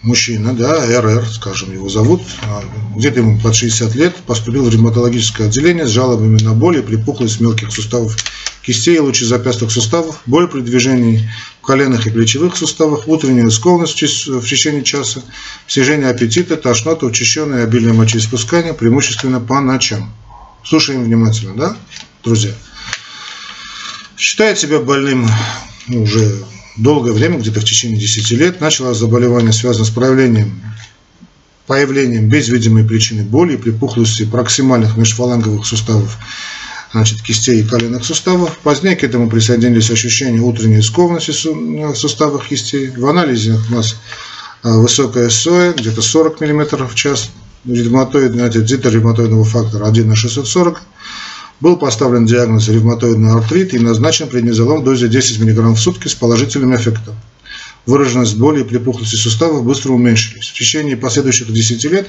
мужчина, да, РР, скажем, его зовут, а, где-то ему под 60 лет, поступил в ревматологическое отделение с жалобами на боли, припухлость мелких суставов кистей и лучезапястных суставов, боль при движении в коленных и плечевых суставах, утренняя скованность в течение часа, снижение аппетита, тошнота, учащенное обильное мочеиспускание, преимущественно по ночам. Слушаем внимательно, да, друзья? Считает себя больным уже долгое время, где-то в течение 10 лет. Начало заболевание связано с проявлением, появлением без видимой причины боли и припухлости проксимальных межфаланговых суставов значит, кистей и коленных суставов. Позднее к этому присоединились ощущения утренней скованности в суставах кистей. В анализе у нас а, высокая СОЭ, где-то 40 мм в час, ревматоидный, значит, ревматоидного фактора 1 на 640 был поставлен диагноз ревматоидный артрит и назначен преднизолон в дозе 10 мг в сутки с положительным эффектом. Выраженность боли и припухлости суставов быстро уменьшились. В течение последующих 10 лет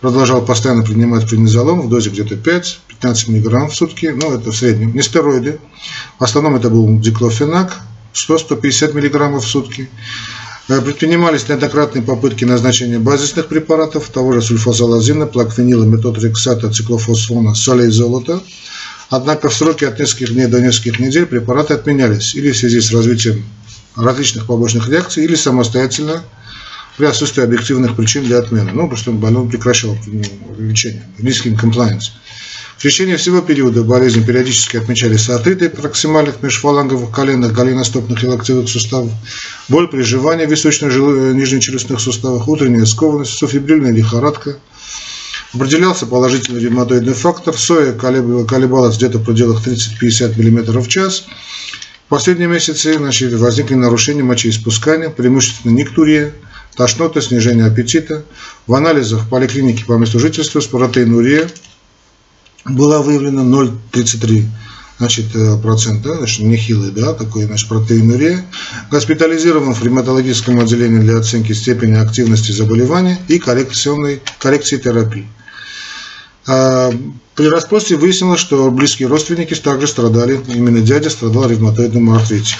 продолжал постоянно принимать преднизолон в дозе где-то 5-15 мг в сутки, ну это в среднем. Нестероиды, в основном это был диклофенак, 100-150 мг в сутки. Э, предпринимались неоднократные попытки назначения базисных препаратов, того же сульфазолазина, плаквенила, метотрексата, циклофосфона, солей золота – Однако в сроки от нескольких дней до нескольких недель препараты отменялись или в связи с развитием различных побочных реакций, или самостоятельно при отсутствии объективных причин для отмены. Ну, потому что больной прекращал лечение, низкий комплайенс. В течение всего периода болезни периодически отмечались артриты проксимальных межфаланговых коленных, голеностопных и локтевых суставов, боль при жевании в височно-нижнечелюстных суставах, утренняя скованность, суфибрильная лихорадка – Определялся положительный ревматоидный фактор. Соя колебалась где-то в пределах 30-50 мм в час. Последние месяцы значит, возникли нарушения мочеиспускания, преимущественно никтурия, тошнота, снижение аппетита. В анализах поликлиники по месту жительства с протеинурия была выявлена 0,33 значит, э, процента, значит, нехилый, да, такой, значит, протеинурия, госпитализирован в ревматологическом отделении для оценки степени активности заболевания и коррекционной, коррекции терапии. При расспросе выяснилось, что близкие родственники также страдали, именно дядя страдал ревматоидным артритом.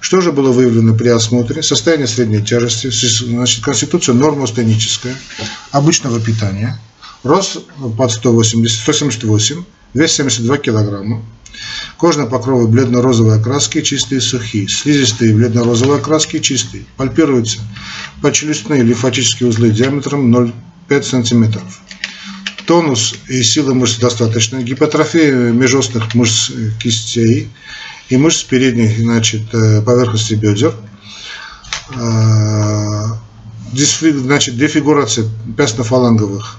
Что же было выявлено при осмотре? Состояние средней тяжести, значит, конституция нормостеническая, обычного питания, рост под 180, 178, вес 72 килограмма, кожные покровы бледно-розовой окраски, чистые сухие, слизистые бледно-розовой окраски, чистые, пальпируются подчелюстные лимфатические узлы диаметром 0,5 см. Тонус и силы мышц достаточно, гипотрофия межостных мышц кистей, и мышц передних значит, э, поверхности бедер. А, значит, дефигурация пястно-фаланговых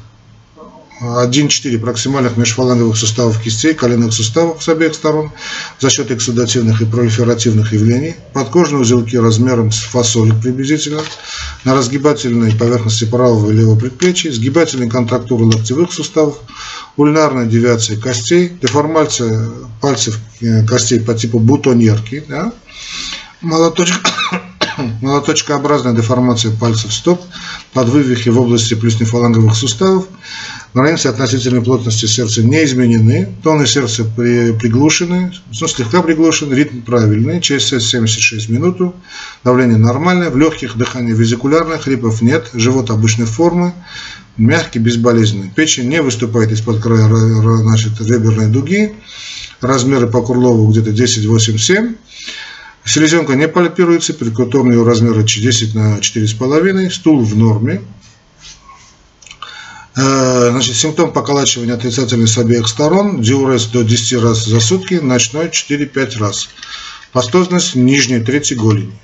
1-4 проксимальных межфаланговых суставов кистей, коленных суставов с обеих сторон за счет эксудативных и пролиферативных явлений, подкожные узелки размером с фасолик приблизительно, на разгибательной поверхности правого и левого предплечья, сгибательной контрактуры локтевых суставов, ульнарная девиация костей, деформация пальцев э, костей по типу бутоньерки, да? молоточка, молоточкообразная деформация пальцев стоп, подвывихи в области плюснефаланговых суставов, границы относительной плотности сердца не изменены, тоны сердца приглушены, ну, слегка приглушены, ритм правильный, ЧСС 76 минут, давление нормальное, в легких дыхание визикулярное, хрипов нет, живот обычной формы, мягкий, безболезненный. Печень не выступает из-под края значит, реберной дуги. Размеры по Курлову где-то 10, 8, 7. Селезенка не пальпируется, перикутомные размеры 10 на 4,5. Стул в норме. Э, значит, симптом поколачивания отрицательный с обеих сторон. Диурез до 10 раз за сутки, ночной 4-5 раз. Пастозность нижней трети голени.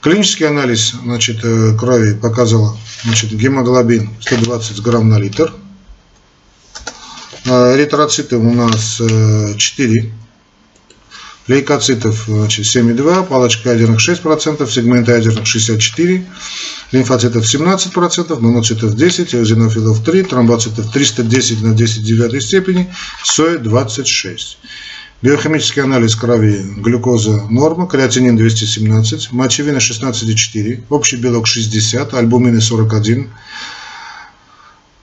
Клинический анализ значит, э, крови показывал значит, гемоглобин 120 грамм на литр. Э, эритроциты у нас 4. Лейкоцитов значит, 7,2, палочка ядерных 6%, сегменты ядерных 64, лимфоцитов 17%, моноцитов 10, эозинофилов 3, тромбоцитов 310 на 10 девятой степени, соя 26. Биохимический анализ крови, глюкоза норма, креатинин 217, мочевина 16,4, общий белок 60, альбумины 41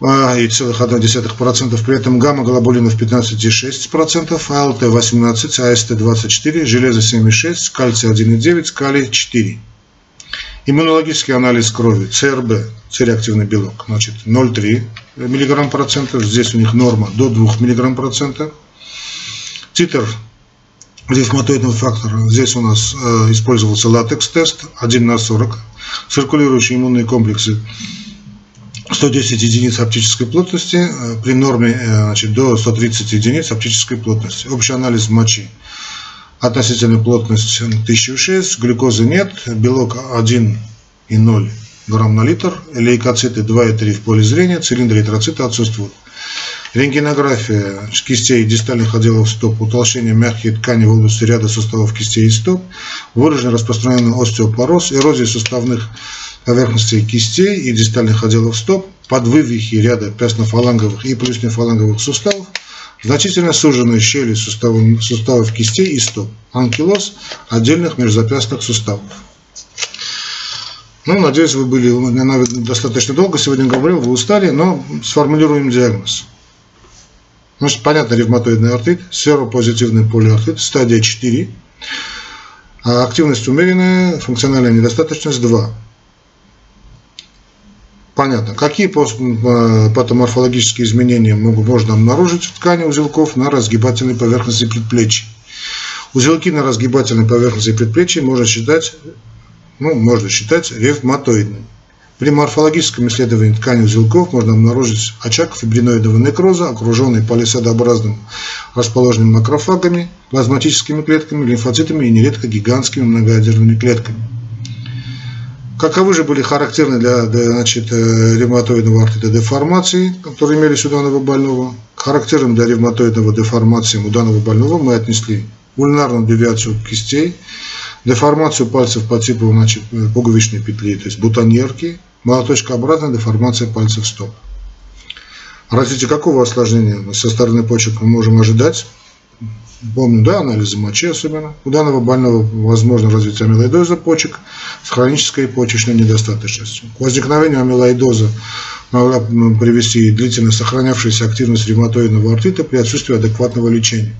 и целых 1,1%, при этом гамма-глобулинов 15,6%, АЛТ 18, АСТ 24, железо 7,6, кальций 1,9, калий 4. Иммунологический анализ крови, ЦРБ, цереактивный белок, значит 0,3 мг процентов, здесь у них норма до 2 мг процентов. Титр ревматоидного фактора. Здесь у нас э, использовался латекс-тест 1 на 40. Циркулирующие иммунные комплексы 110 единиц оптической плотности э, при норме э, значит, до 130 единиц оптической плотности. Общий анализ мочи. Относительная плотность 1006, глюкозы нет, белок 1,0 грамм на литр, лейкоциты 2,3 в поле зрения, цилиндры эритроциты отсутствуют. Рентгенография кистей и дистальных отделов стоп, утолщение мягких тканей в области ряда суставов кистей и стоп, выраженный распространенный остеопороз, эрозия суставных поверхностей кистей и дистальных отделов стоп, подвывихи ряда пястно-фаланговых и плюснефаланговых суставов, значительно суженные щели суставов, суставов кистей и стоп, анкилоз отдельных межзапястных суставов. Ну, надеюсь, вы были достаточно долго сегодня говорил, вы устали, но сформулируем диагноз. Значит, понятно, ревматоидный артрит, серопозитивный полиартрит, стадия 4. А активность умеренная, функциональная недостаточность 2. Понятно. Какие э, патоморфологические изменения можно обнаружить в ткани узелков на разгибательной поверхности предплечья? Узелки на разгибательной поверхности предплечья можно считать, ну, можно считать ревматоидными. При морфологическом исследовании ткани узелков можно обнаружить очаг фибриноидного некроза, окруженный палисадообразным расположенными макрофагами, плазматическими клетками, лимфоцитами и нередко гигантскими многоядерными клетками. Каковы же были характерны для значит, э, ревматоидного артрита деформации, которые имелись у данного больного? Характерным для ревматоидного деформации у данного больного мы отнесли ульнарную девиацию кистей, деформацию пальцев по типу значит, пуговичной петли, то есть бутоньерки, молоточкообразная деформация пальцев стоп. Развитие какого осложнения со стороны почек мы можем ожидать? помню, да, анализы мочи особенно. У данного больного возможно развитие амилоидоза почек с хронической почечной недостаточностью. К возникновению амилоидоза могла привести длительно сохранявшаяся активность ревматоидного артрита при отсутствии адекватного лечения.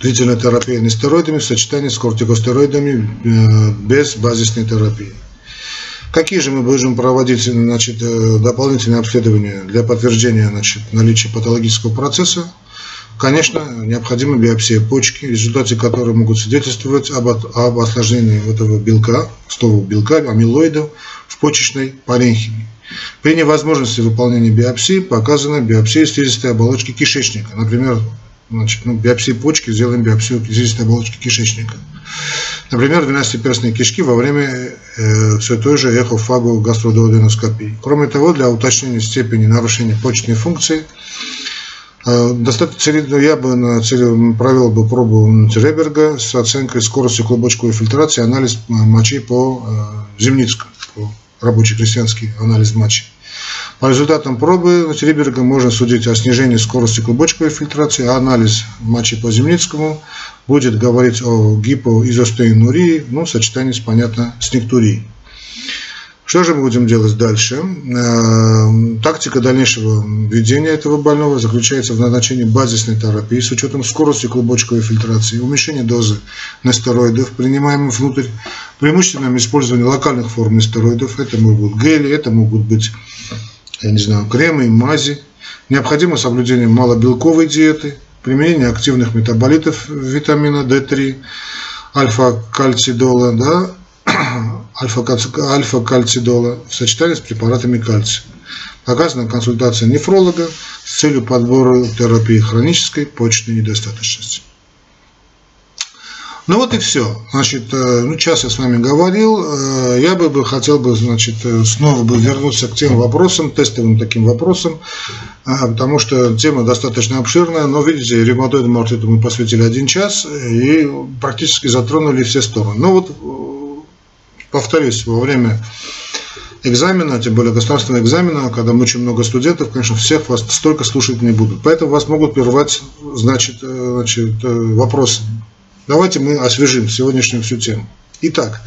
Длительная терапия нестероидами в сочетании с кортикостероидами э, без базисной терапии. Какие же мы будем проводить значит, э, дополнительные обследования для подтверждения значит, наличия патологического процесса? Конечно, необходима биопсия почки, в результате которой могут свидетельствовать об, об осложнении этого белка, стового белка, амилоидов в почечной паренхиме. При невозможности выполнения биопсии показана биопсия слизистой оболочки кишечника. Например, значит, ну, биопсии почки, сделаем биопсию слизистой оболочки кишечника. Например, 12-перстные кишки во время э, все той же эхофагогастродуоденоскопии. Кроме того, для уточнения степени нарушения почечной функции э, Достаточно, ну, я бы на цели провел бы пробу Реберга с оценкой скорости клубочковой фильтрации, анализ мочи по э, Земницкому, по рабочий крестьянский анализ мочи. По результатам пробы Риберга можно судить о снижении скорости клубочковой фильтрации, а анализ мочи по Земницкому будет говорить о гипоизостеинурии, ну, в сочетании с, понятно, с нектурией. Что же мы будем делать дальше? Э, тактика дальнейшего ведения этого больного заключается в назначении базисной терапии с учетом скорости клубочковой фильтрации, уменьшения дозы нестероидов, принимаемых внутрь, преимущественном использовании локальных форм нестероидов. Это могут быть гели, это могут быть, я не знаю, кремы, мази. Необходимо соблюдение малобелковой диеты, применение активных метаболитов витамина D3, альфа-кальцидола, да, альфа-кальцидола в сочетании с препаратами кальция. Оказана консультация нефролога с целью подбора терапии хронической почечной недостаточности. Ну вот и все. Значит, э, ну час я с вами говорил. Э, я бы, хотел бы, значит, э, снова бы вернуться к тем вопросам, тестовым таким вопросам, потому что тема достаточно обширная, но видите, ревматоидному артриту мы посвятили один час и практически затронули все стороны. Ну вот повторюсь, во время экзамена, тем более государственного экзамена, когда очень много студентов, конечно, всех вас столько слушать не будут. Поэтому вас могут прервать значит, значит, вопросы. Давайте мы освежим сегодняшнюю всю тему. Итак,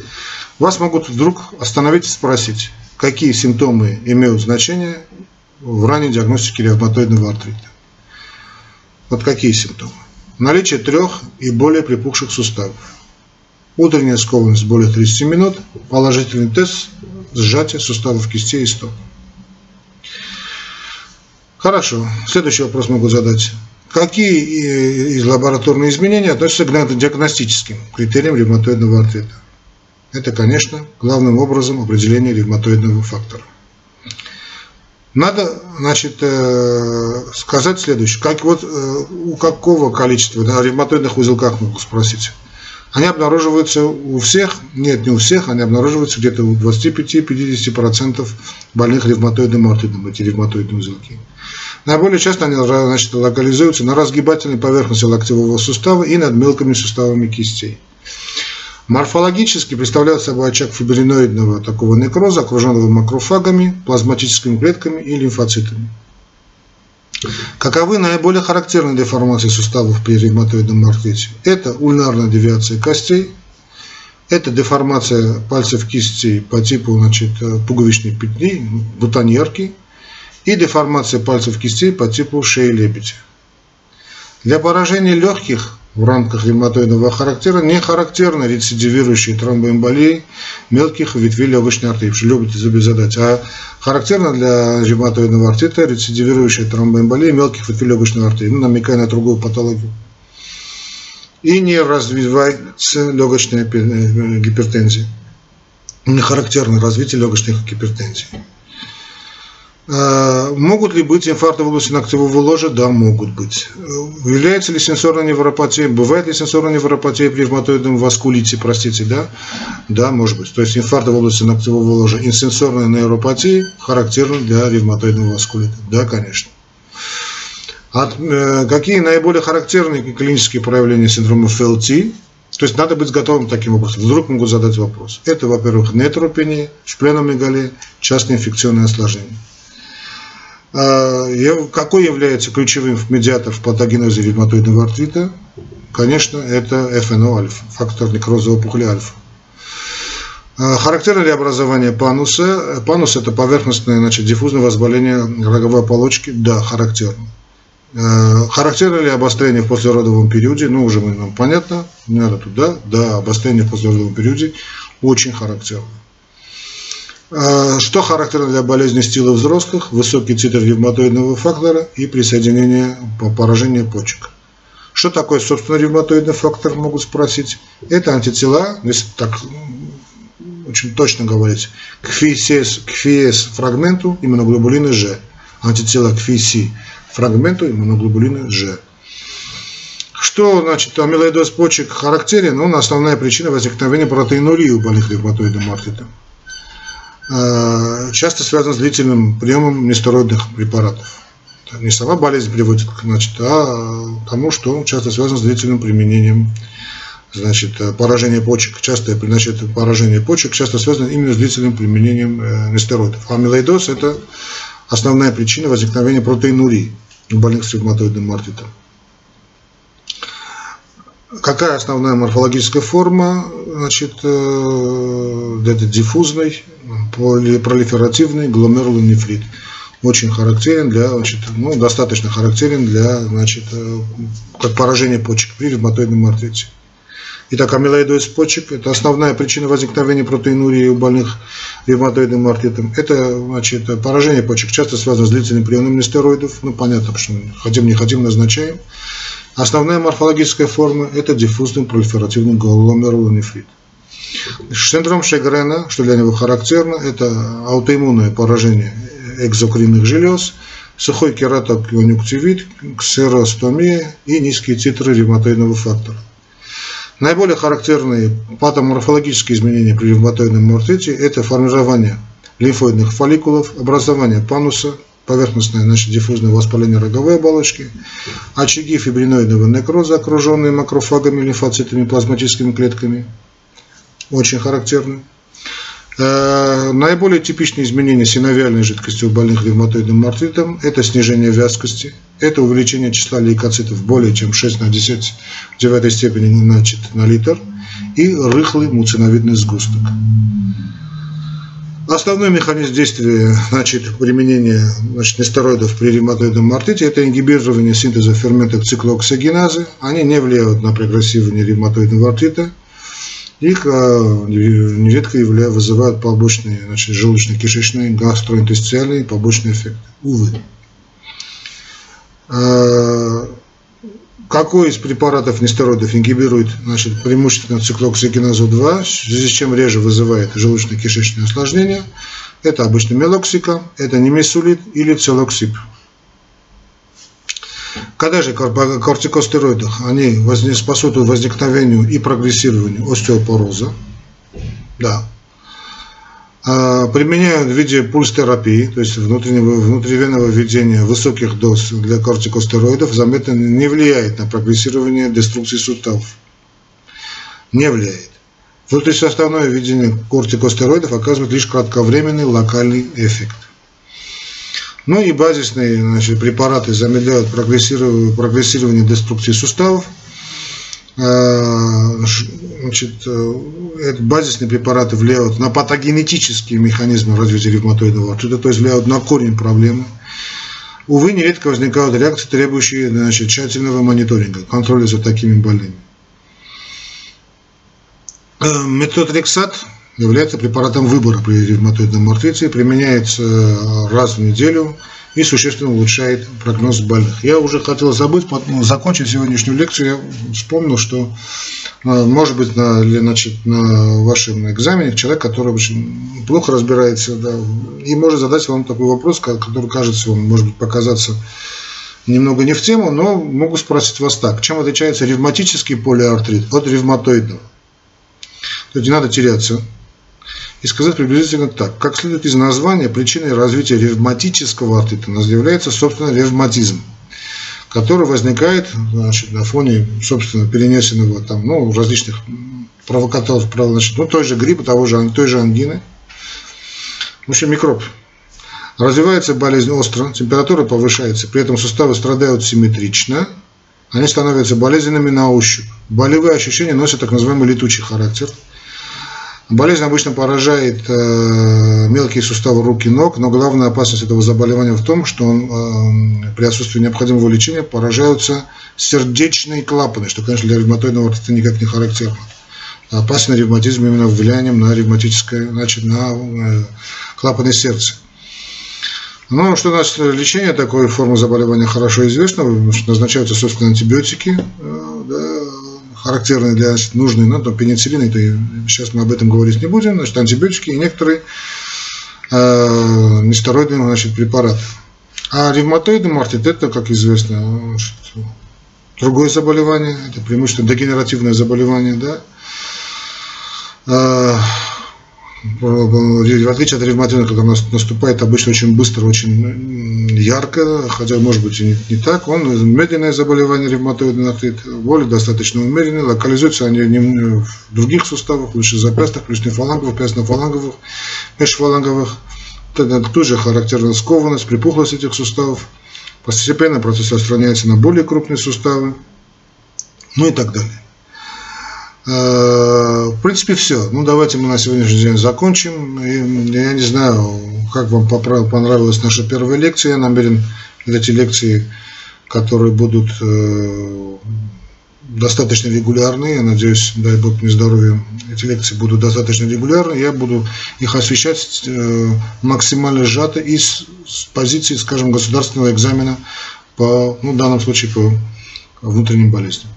вас могут вдруг остановить и спросить, какие симптомы имеют значение в ранней диагностике ревматоидного артрита. Вот какие симптомы? Наличие трех и более припухших суставов Утренняя скованность более 30 минут. Положительный тест сжатия суставов кистей и стоп. Хорошо. Следующий вопрос могу задать. Какие из лабораторных изменений относятся к диагностическим критериям ревматоидного артрита? Это, конечно, главным образом определение ревматоидного фактора. Надо, значит, э, сказать следующее. Как, вот, э, у какого количества на ревматоидных узелках могу спросить? они обнаруживаются у всех, нет, не у всех, они обнаруживаются где-то у 25-50% больных ревматоидным артитом, эти ревматоидные узелки. Наиболее часто они значит, локализуются на разгибательной поверхности локтевого сустава и над мелкими суставами кистей. Морфологически представляют собой очаг фибриноидного такого некроза, окруженного макрофагами, плазматическими клетками и лимфоцитами. Каковы наиболее характерные деформации суставов при ревматоидном артрите? Это ульнарная девиация костей, это деформация пальцев кисти по типу значит, пуговичной петли, бутоньерки и деформация пальцев кистей по типу шеи лебедя. Для поражения легких в рамках ревматоидного характера не характерны рецидивирующие тромбоэмболии мелких ветвей легочной артерии, что любите задать, а характерно для ревматоидного артрита рецидивирующая тромбоэмболия мелких ветвей легочной артерии, ну, намекая на другую патологию. И не развивается легочная гипертензия. Не характерно развитие легочной гипертензии. А, могут ли быть инфаркты в области ногтевого ложа? Да, могут быть. Является ли сенсорная невропатия? Бывает ли сенсорная невропатия при ревматоидном васкулите, простите, да? Да, может быть. То есть инфаркт в области ногтевого ложа и сенсорная невропатия характерны для ревматоидного васкулита. Да, конечно. От, э, какие наиболее характерные клинические проявления синдрома ФЛТ? То есть надо быть готовым таким образом. Вдруг могут задать вопрос. Это, во-первых, нейтропения, шпленомегалия, частные инфекционные осложнения. А, какой является ключевым медиатором в патогенезе ревматоидного артрита? Конечно, это ФНО-альфа, фактор некроза опухоли альфа. А, характерно ли образование пануса? Панус – это поверхностное значит, диффузное воспаление роговой оболочки? Да, характерно. А, характерно ли обострение в послеродовом периоде? Ну, уже нам понятно, не надо туда. Да, обострение в послеродовом периоде очень характерно. А, что характерно для болезни стила взрослых? Высокий титр ревматоидного фактора и присоединение поражения почек. Что такое, собственно, ревматоидный фактор, могут спросить. Это антитела, если так очень точно говорить, к FIS, к FIS фрагменту иммуноглобулины G. Антитела к FIS фрагменту иммуноглобулины G. Что значит амилоидоз почек характерен? Он основная причина возникновения протеинурии у больных ревматоидным артритом. Э, часто связан с длительным приемом нестероидных препаратов. Не сама болезнь приводит значит, а тому, что часто связан с длительным применением значит, э, поражение почек, часто значит, поражение почек часто связано именно с длительным применением э, нестероидов. Амилоидоз – это основная причина возникновения протеинурии у больных с ревматоидным артритом. Какая основная морфологическая форма? Значит, это диффузный, пролиферативный гломерулонефрит. Очень характерен для, значит, ну, достаточно характерен для, значит, э, как поражение почек при ревматоидном артрите. Итак, амилоидоз почек – это основная причина возникновения протеинурии у больных ревматоидным артритом. Это значит, поражение почек часто связано с длительным приемом нестероидов. Ну, понятно, что хотим не хотим, назначаем. Основная морфологическая форма – это диффузный пролиферативный гломерулонефрит. Синдром Шегрена, что для него характерно, это аутоиммунное поражение экзокринных желез, сухой кератоконъюнктивит, ксеростомия и низкие титры ревматоидного фактора. Наиболее характерные патоморфологические изменения при ревматоидном артрите – это формирование лимфоидных фолликулов, образование пануса, поверхностное значит, диффузное воспаление роговой оболочки, очаги фибриноидного некроза, окруженные макрофагами, лимфоцитами, плазматическими клетками – очень характерны. Э, наиболее типичные изменения синовиальной жидкости у больных ревматоидным артритом – это снижение вязкости, это увеличение числа лейкоцитов более чем 6 на 10 в 9 степени значит, на литр и рыхлый муциновидный сгусток. Основной механизм действия значит, применения значит, нестероидов при ревматоидном артрите – это ингибирование синтеза ферментов циклооксигеназы. Они не влияют на прогрессирование ревматоидного артрита – их нередко являют, вызывают побочные значит, желудочно-кишечные, гастроинтестициальные побочные эффекты. Увы. Какой из препаратов нестероидов ингибирует значит, преимущественно циклоксигеназу 2, в связи с чем реже вызывает желудочно-кишечные осложнения? Это обычно мелоксика, это немесулит или целоксип. Когда же кортикостероидах они способствуют возникновению и прогрессированию остеопороза, да, применяют в виде пульс-терапии, то есть внутреннего, внутривенного введения высоких доз для кортикостероидов, заметно не влияет на прогрессирование деструкции суставов. Не влияет. Внутрисоставное введение кортикостероидов оказывает лишь кратковременный локальный эффект. Ну и базисные значит, препараты замедляют прогрессирование, прогрессирование деструкции суставов. Значит, э, базисные препараты влияют на патогенетические механизмы развития ревматоидного артрита, то есть влияют на корень проблемы. Увы, нередко возникают реакции, требующие значит, тщательного мониторинга, контроля за такими больными. Э, метотрексат является препаратом выбора при ревматоидном артрите, применяется э, раз в неделю и существенно улучшает прогноз больных. Я уже хотел забыть, ну, закончить сегодняшнюю лекцию, я вспомнил, что э, может быть на, значит, на вашем экзамене человек, который очень плохо разбирается, да, и может задать вам такой вопрос, который кажется вам, может быть, показаться немного не в тему, но могу спросить вас так. Чем отличается ревматический полиартрит от ревматоидного? То есть не надо теряться и сказать приблизительно так. Как следует из названия, причиной развития ревматического артрита является, собственно, ревматизм, который возникает значит, на фоне, собственно, перенесенного там, ну, различных провокаторов, значит, ну, той же гриппа, того же, той же ангины. В общем, микроб. Развивается болезнь остро, температура повышается, при этом суставы страдают симметрично, они становятся болезненными на ощупь. Болевые ощущения носят так называемый летучий характер. Болезнь обычно поражает э, мелкие суставы рук и ног, но главная опасность этого заболевания в том, что он, э, при отсутствии необходимого лечения поражаются сердечные клапаны, что, конечно, для ревматоидного артритита никак не характерно. Опасный ревматизм именно влиянием на ревматическое, значит, на э, клапаны сердца. Ну, что значит лечение такой формы заболевания хорошо известно, назначаются, собственно, антибиотики, да, характерные для нужные, ну, там, пенициллин, это, сейчас мы об этом говорить не будем, значит, антибиотики и некоторые э, нестероидные, значит, препараты. А ревматоидный артрит это, как известно, значит, другое заболевание, это преимущественно дегенеративное заболевание, да, э, в отличие от ревматизма, когда наступает обычно очень быстро, очень ярко, хотя может быть и не, не так, он медленное заболевание ревматоидный артрит, боли достаточно умеренные, локализуются они в других суставах, лучше запястьях, плечно-фаланговых, пястно-фаланговых, межфаланговых. Тоже характерна скованность, припухлость этих суставов. Постепенно процесс распространяется на более крупные суставы, ну и так далее. Э, в принципе, все. Ну, давайте мы на сегодняшний день закончим. И я не знаю, как вам понравилась наша первая лекция. Я намерен эти лекции, которые будут э, достаточно регулярные, я надеюсь, дай бог мне здоровья, эти лекции будут достаточно регулярны, я буду их освещать э, максимально сжато и с, позиции, скажем, государственного экзамена по, ну, в данном случае по внутренним болезням.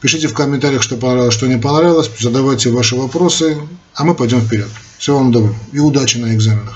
Пишите в комментариях, что понравилось, что не понравилось, задавайте ваши вопросы, а мы пойдем вперед. Всего вам доброго и удачи на экзаменах.